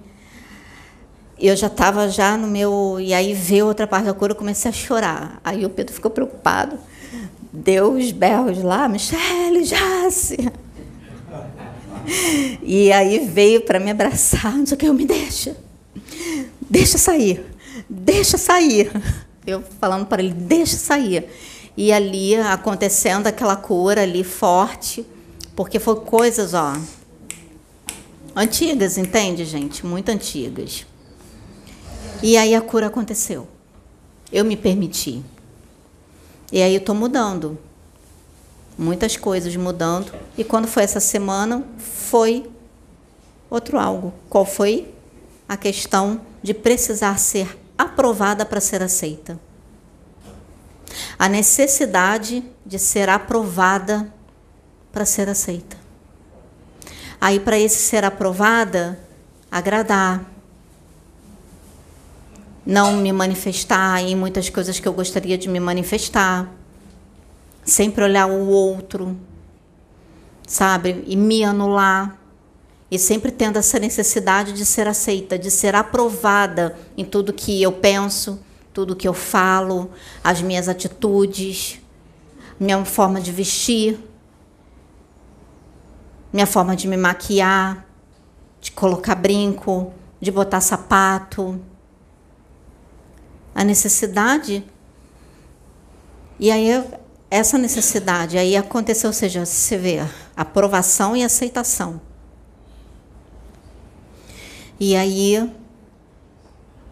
eu já estava já no meu e aí veio outra parte da cura, eu comecei a chorar. Aí o Pedro ficou preocupado, deu os berros lá, Michele, Jace. E aí veio para me abraçar, não sei o que, eu me deixa deixa sair, deixa sair. Eu falando para ele, deixa sair. E ali acontecendo aquela cura ali forte, porque foi coisas, ó, antigas, entende, gente? Muito antigas. E aí a cura aconteceu. Eu me permiti. E aí eu estou mudando. Muitas coisas mudando. E quando foi essa semana, foi outro algo. Qual foi? A questão de precisar ser aprovada para ser aceita. A necessidade de ser aprovada para ser aceita. Aí, para esse ser aprovada, agradar, não me manifestar em muitas coisas que eu gostaria de me manifestar, sempre olhar o outro, sabe, e me anular e sempre tendo essa necessidade de ser aceita, de ser aprovada em tudo que eu penso, tudo que eu falo, as minhas atitudes, minha forma de vestir, minha forma de me maquiar, de colocar brinco, de botar sapato. A necessidade. E aí, essa necessidade aí aconteceu, ou seja, você vê, aprovação e aceitação. E aí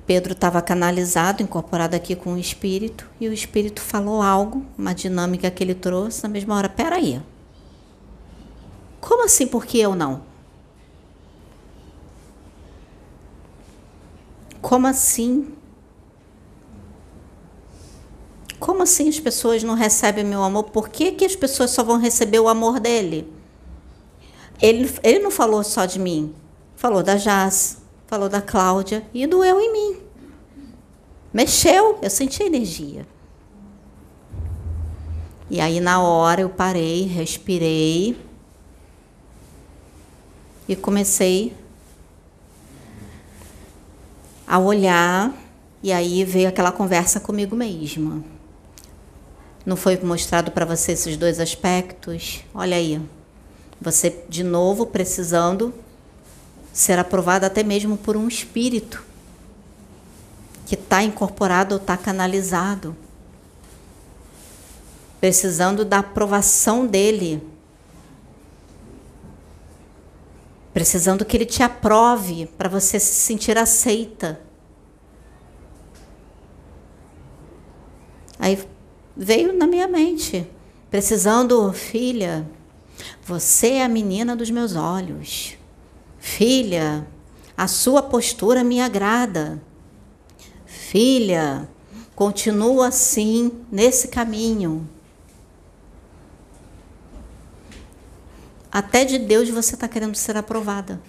Pedro estava canalizado, incorporado aqui com o espírito, e o espírito falou algo, uma dinâmica que ele trouxe, na mesma hora, peraí. Como assim por que eu não? Como assim? Como assim as pessoas não recebem meu amor? Por que, que as pessoas só vão receber o amor dele? Ele, ele não falou só de mim, falou da Jaz, falou da Cláudia e doeu em mim. Mexeu, eu senti energia. E aí, na hora, eu parei, respirei e comecei a olhar. E aí veio aquela conversa comigo mesma. Não foi mostrado para você esses dois aspectos? Olha aí. Você, de novo, precisando ser aprovado até mesmo por um espírito que está incorporado ou está canalizado, precisando da aprovação dele, precisando que ele te aprove para você se sentir aceita. Aí veio na minha mente, precisando, filha, você é a menina dos meus olhos. Filha, a sua postura me agrada. Filha, continua assim, nesse caminho. Até de Deus você está querendo ser aprovada.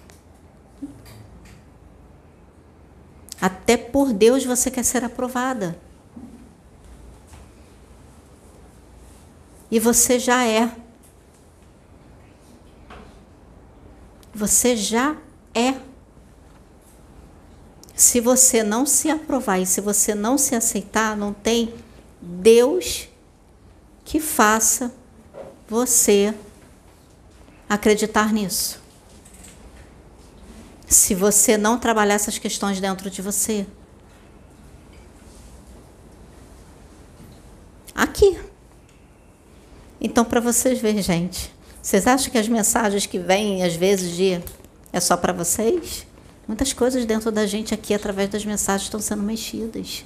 Até por Deus você quer ser aprovada. E você já é. Você já é. Se você não se aprovar e se você não se aceitar, não tem Deus que faça você acreditar nisso. Se você não trabalhar essas questões dentro de você. Aqui. Então, para vocês verem, gente, vocês acham que as mensagens que vêm, às vezes, de é só para vocês? Muitas coisas dentro da gente aqui, através das mensagens, estão sendo mexidas.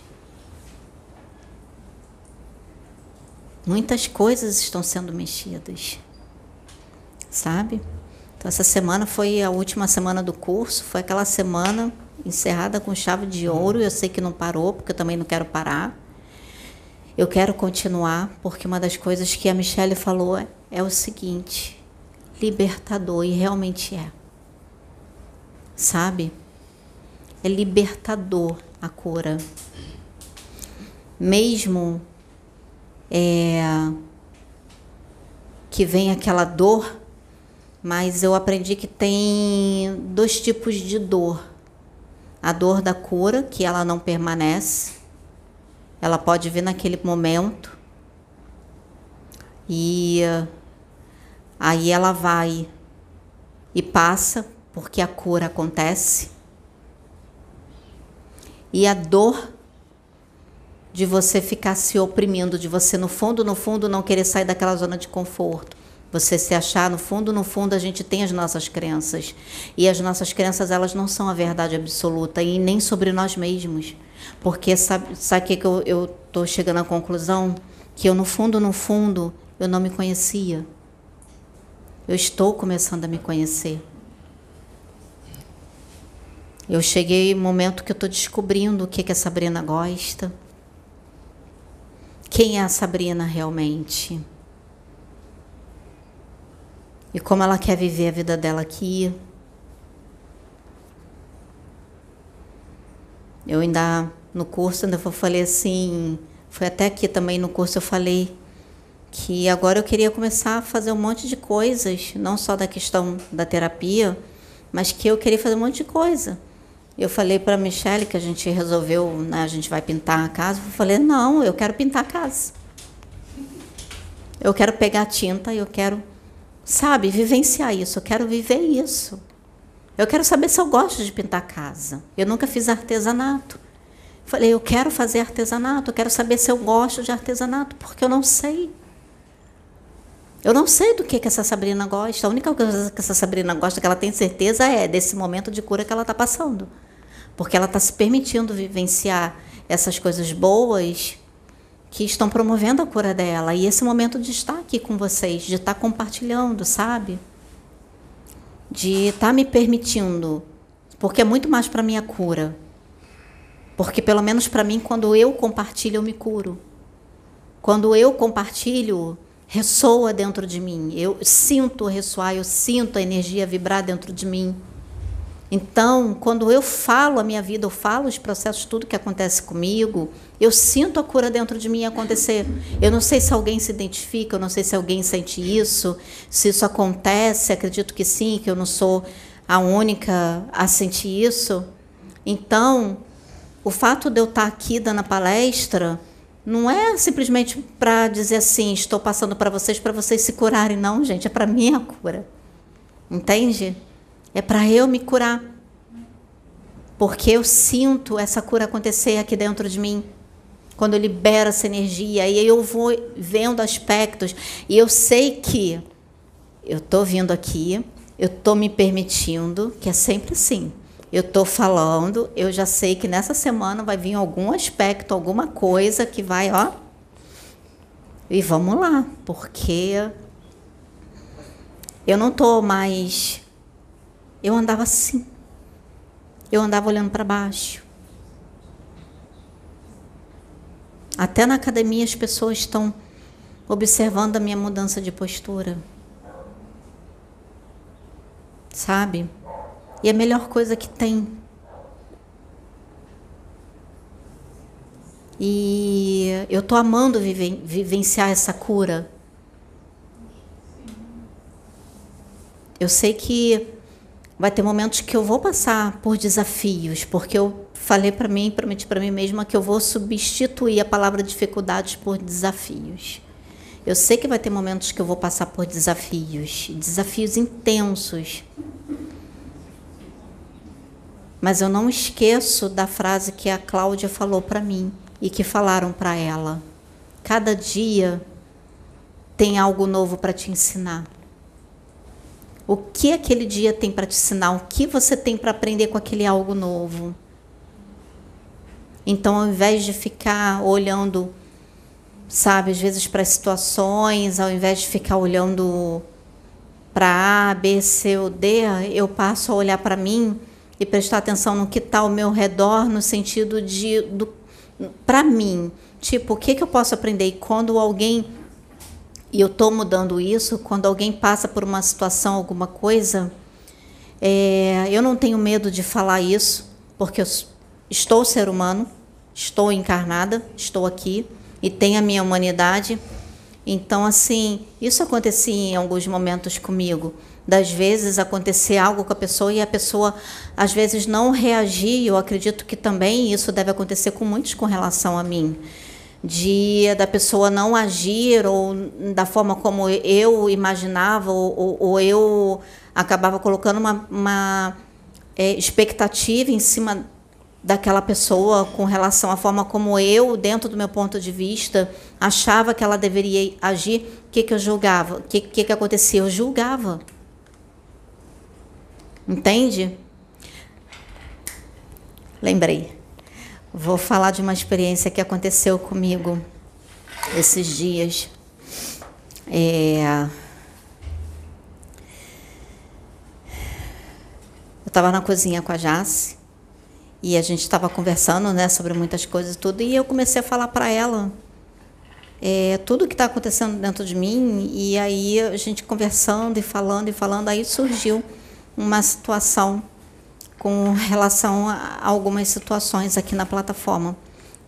Muitas coisas estão sendo mexidas. Sabe? Então, essa semana foi a última semana do curso, foi aquela semana encerrada com chave de ouro. Eu sei que não parou, porque eu também não quero parar. Eu quero continuar, porque uma das coisas que a Michelle falou é, é o seguinte: libertador, e realmente é. Sabe? É libertador a cura. Mesmo é, que vem aquela dor, mas eu aprendi que tem dois tipos de dor. A dor da cura, que ela não permanece, ela pode vir naquele momento e aí ela vai e passa porque a cura acontece. E a dor de você ficar se oprimindo, de você no fundo, no fundo não querer sair daquela zona de conforto. Você se achar no fundo, no fundo a gente tem as nossas crenças. E as nossas crenças, elas não são a verdade absoluta e nem sobre nós mesmos. Porque sabe, sabe que, que eu estou chegando à conclusão? Que eu, no fundo, no fundo, eu não me conhecia. Eu estou começando a me conhecer. Eu cheguei no momento que eu estou descobrindo o que, que a Sabrina gosta. Quem é a Sabrina realmente? E como ela quer viver a vida dela aqui. Eu ainda no curso ainda falei assim, foi até aqui também no curso eu falei que agora eu queria começar a fazer um monte de coisas, não só da questão da terapia, mas que eu queria fazer um monte de coisa. Eu falei para Michelle que a gente resolveu, né, a gente vai pintar a casa. Eu falei, não, eu quero pintar a casa. Eu quero pegar tinta, eu quero, sabe, vivenciar isso. Eu quero viver isso. Eu quero saber se eu gosto de pintar casa. Eu nunca fiz artesanato. Falei, eu quero fazer artesanato, eu quero saber se eu gosto de artesanato, porque eu não sei. Eu não sei do que, que essa Sabrina gosta. A única coisa que essa Sabrina gosta, que ela tem certeza, é desse momento de cura que ela está passando. Porque ela está se permitindo vivenciar essas coisas boas que estão promovendo a cura dela. E esse momento de estar aqui com vocês, de estar compartilhando, sabe? De estar me permitindo. Porque é muito mais para minha cura porque pelo menos para mim, quando eu compartilho, eu me curo. Quando eu compartilho, ressoa dentro de mim. Eu sinto ressoar, eu sinto a energia vibrar dentro de mim. Então, quando eu falo a minha vida, eu falo os processos, tudo que acontece comigo, eu sinto a cura dentro de mim acontecer. Eu não sei se alguém se identifica, eu não sei se alguém sente isso, se isso acontece, acredito que sim, que eu não sou a única a sentir isso. Então, o fato de eu estar aqui dando a palestra não é simplesmente para dizer assim, estou passando para vocês para vocês se curarem, não, gente, é para minha cura. Entende? É para eu me curar. Porque eu sinto essa cura acontecer aqui dentro de mim. Quando eu libero essa energia, e eu vou vendo aspectos, e eu sei que eu estou vindo aqui, eu estou me permitindo, que é sempre assim. Eu estou falando, eu já sei que nessa semana vai vir algum aspecto, alguma coisa que vai, ó. E vamos lá, porque eu não estou mais eu andava assim. Eu andava olhando para baixo. Até na academia as pessoas estão observando a minha mudança de postura. Sabe? E a melhor coisa que tem. E eu estou amando vivenciar essa cura. Eu sei que vai ter momentos que eu vou passar por desafios, porque eu falei para mim, prometi para mim mesma que eu vou substituir a palavra dificuldades por desafios. Eu sei que vai ter momentos que eu vou passar por desafios, desafios intensos. Mas eu não esqueço da frase que a Cláudia falou para mim e que falaram para ela. Cada dia tem algo novo para te ensinar. O que aquele dia tem para te ensinar? O que você tem para aprender com aquele algo novo? Então, ao invés de ficar olhando, sabe, às vezes para situações, ao invés de ficar olhando para A, B, C ou D, eu passo a olhar para mim e prestar atenção no que está ao meu redor, no sentido de, para mim, tipo, o que, que eu posso aprender? E quando alguém e eu estou mudando isso, quando alguém passa por uma situação, alguma coisa, é, eu não tenho medo de falar isso, porque eu estou ser humano, estou encarnada, estou aqui e tenho a minha humanidade. Então, assim, isso acontecia em alguns momentos comigo. Das vezes acontecer algo com a pessoa e a pessoa às vezes não reagir. Eu acredito que também isso deve acontecer com muitos com relação a mim de da pessoa não agir ou da forma como eu imaginava ou, ou, ou eu acabava colocando uma, uma é, expectativa em cima daquela pessoa com relação à forma como eu, dentro do meu ponto de vista, achava que ela deveria agir, o que, que eu julgava? O que, que, que acontecia? Eu julgava. Entende? Lembrei. Vou falar de uma experiência que aconteceu comigo esses dias. É... Eu estava na cozinha com a Jace e a gente estava conversando né, sobre muitas coisas e tudo, e eu comecei a falar para ela é, tudo que está acontecendo dentro de mim, e aí a gente conversando e falando e falando, aí surgiu uma situação com relação a algumas situações aqui na plataforma.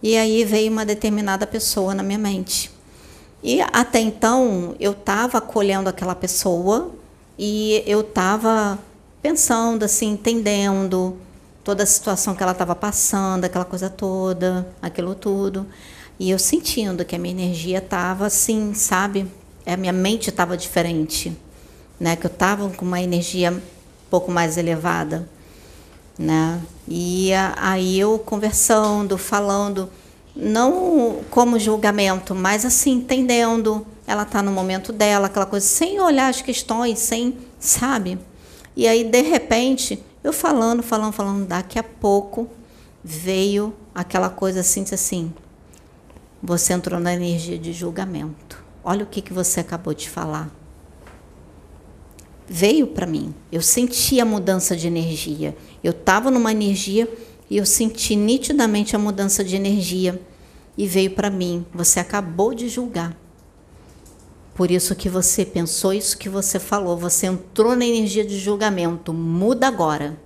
E aí veio uma determinada pessoa na minha mente. E até então eu estava acolhendo aquela pessoa e eu estava pensando assim, entendendo toda a situação que ela estava passando, aquela coisa toda, aquilo tudo. E eu sentindo que a minha energia estava assim, sabe? A minha mente estava diferente, né? Que eu estava com uma energia um pouco mais elevada né? E aí eu conversando, falando, não como julgamento, mas assim, entendendo, ela está no momento dela, aquela coisa, sem olhar as questões, sem, sabe? E aí, de repente, eu falando, falando, falando, daqui a pouco veio aquela coisa assim, assim, você entrou na energia de julgamento. Olha o que, que você acabou de falar veio para mim. Eu senti a mudança de energia. Eu estava numa energia e eu senti nitidamente a mudança de energia. e veio para mim. Você acabou de julgar. Por isso que você pensou isso que você falou, você entrou na energia de julgamento. Muda agora.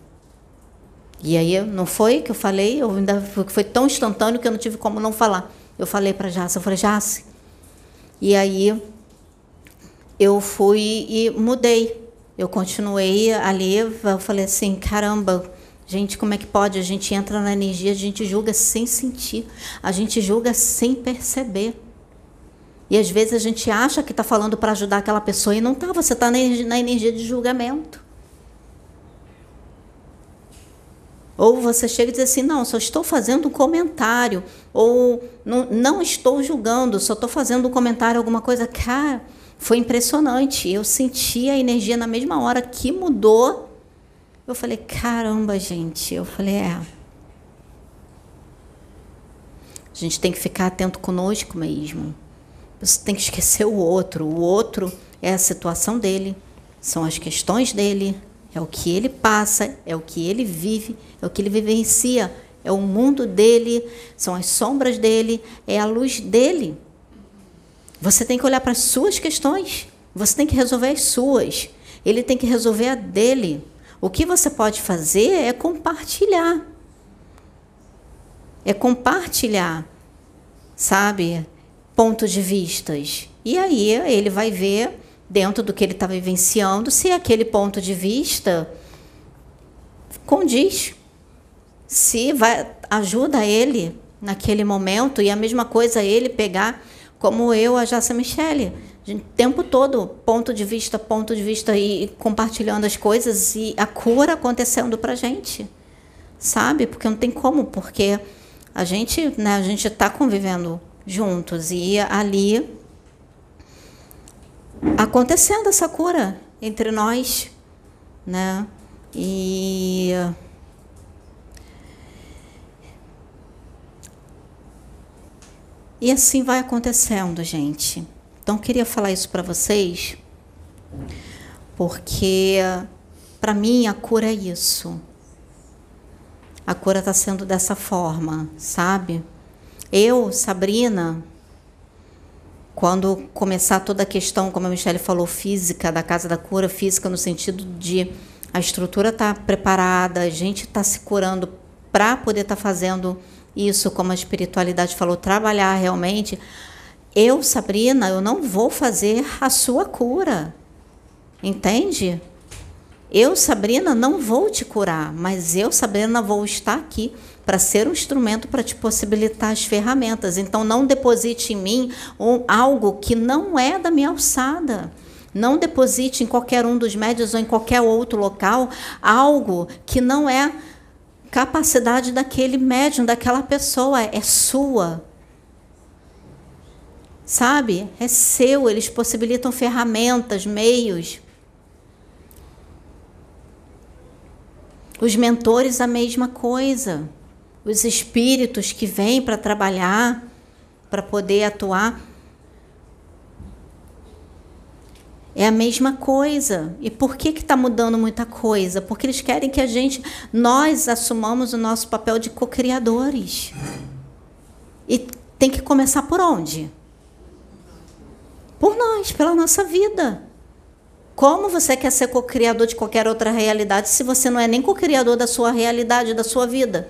E aí, não foi que eu falei? Eu ainda foi tão instantâneo que eu não tive como não falar. Eu falei para Jace, eu falei, Jace. E aí eu fui e mudei. Eu continuei ali, eu falei assim, caramba, gente, como é que pode? A gente entra na energia, a gente julga sem sentir, a gente julga sem perceber. E às vezes a gente acha que está falando para ajudar aquela pessoa e não está, você está na energia de julgamento. Ou você chega e diz assim: não, só estou fazendo um comentário. Ou não, não estou julgando, só estou fazendo um comentário, alguma coisa. Cara, foi impressionante. Eu senti a energia na mesma hora que mudou. Eu falei: caramba, gente. Eu falei: é. A gente tem que ficar atento conosco mesmo. Você tem que esquecer o outro. O outro é a situação dele, são as questões dele, é o que ele passa, é o que ele vive, é o que ele vivencia, é o mundo dele, são as sombras dele, é a luz dele. Você tem que olhar para as suas questões, você tem que resolver as suas, ele tem que resolver a dele. O que você pode fazer é compartilhar. É compartilhar, sabe? Pontos de vistas. E aí ele vai ver dentro do que ele está vivenciando, se aquele ponto de vista condiz, se vai, ajuda ele naquele momento, e a mesma coisa ele pegar, como eu, a Jaça Michele, o tempo todo, ponto de vista, ponto de vista, e compartilhando as coisas, e a cura acontecendo para gente, sabe? Porque não tem como, porque a gente né, a gente está convivendo juntos, e ali acontecendo essa cura entre nós, né? E E assim vai acontecendo, gente. Então queria falar isso para vocês, porque para mim a cura é isso. A cura está sendo dessa forma, sabe? Eu, Sabrina, quando começar toda a questão, como a Michelle falou, física, da Casa da Cura, física no sentido de a estrutura estar tá preparada, a gente está se curando para poder estar tá fazendo isso, como a espiritualidade falou, trabalhar realmente. Eu, Sabrina, eu não vou fazer a sua cura. Entende? Eu, Sabrina, não vou te curar, mas eu, Sabrina, vou estar aqui para ser um instrumento para te possibilitar as ferramentas. Então, não deposite em mim um, algo que não é da minha alçada. Não deposite em qualquer um dos médios ou em qualquer outro local algo que não é capacidade daquele médium, daquela pessoa, é sua. Sabe? É seu, eles possibilitam ferramentas, meios. Os mentores, a mesma coisa os espíritos que vêm para trabalhar, para poder atuar. É a mesma coisa. E por que está mudando muita coisa? Porque eles querem que a gente, nós assumamos o nosso papel de co-criadores. E tem que começar por onde? Por nós, pela nossa vida. Como você quer ser co-criador de qualquer outra realidade se você não é nem co-criador da sua realidade, da sua vida?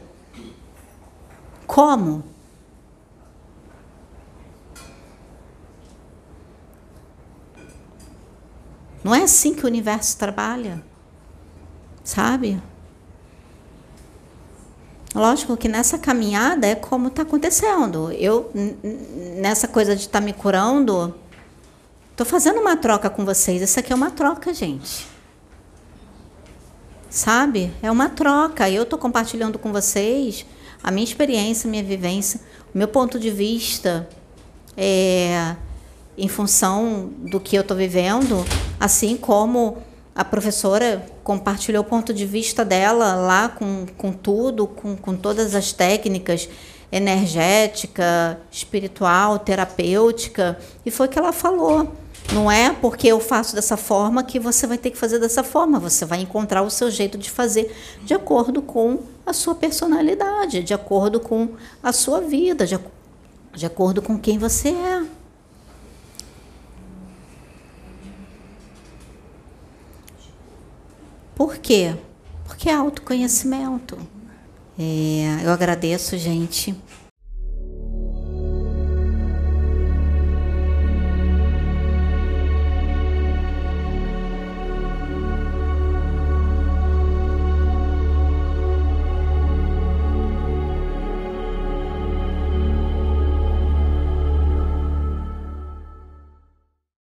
Como? Não é assim que o universo trabalha, sabe? Lógico que nessa caminhada é como está acontecendo. Eu, nessa coisa de estar tá me curando, estou fazendo uma troca com vocês. Isso aqui é uma troca, gente. Sabe? É uma troca. Eu estou compartilhando com vocês a minha experiência, minha vivência, o meu ponto de vista é, em função do que eu estou vivendo, assim como a professora compartilhou o ponto de vista dela lá com, com tudo, com, com todas as técnicas energética, espiritual, terapêutica, e foi o que ela falou. Não é porque eu faço dessa forma que você vai ter que fazer dessa forma. Você vai encontrar o seu jeito de fazer de acordo com a sua personalidade, de acordo com a sua vida, de, de acordo com quem você é. Por quê? Porque é autoconhecimento. É, eu agradeço, gente.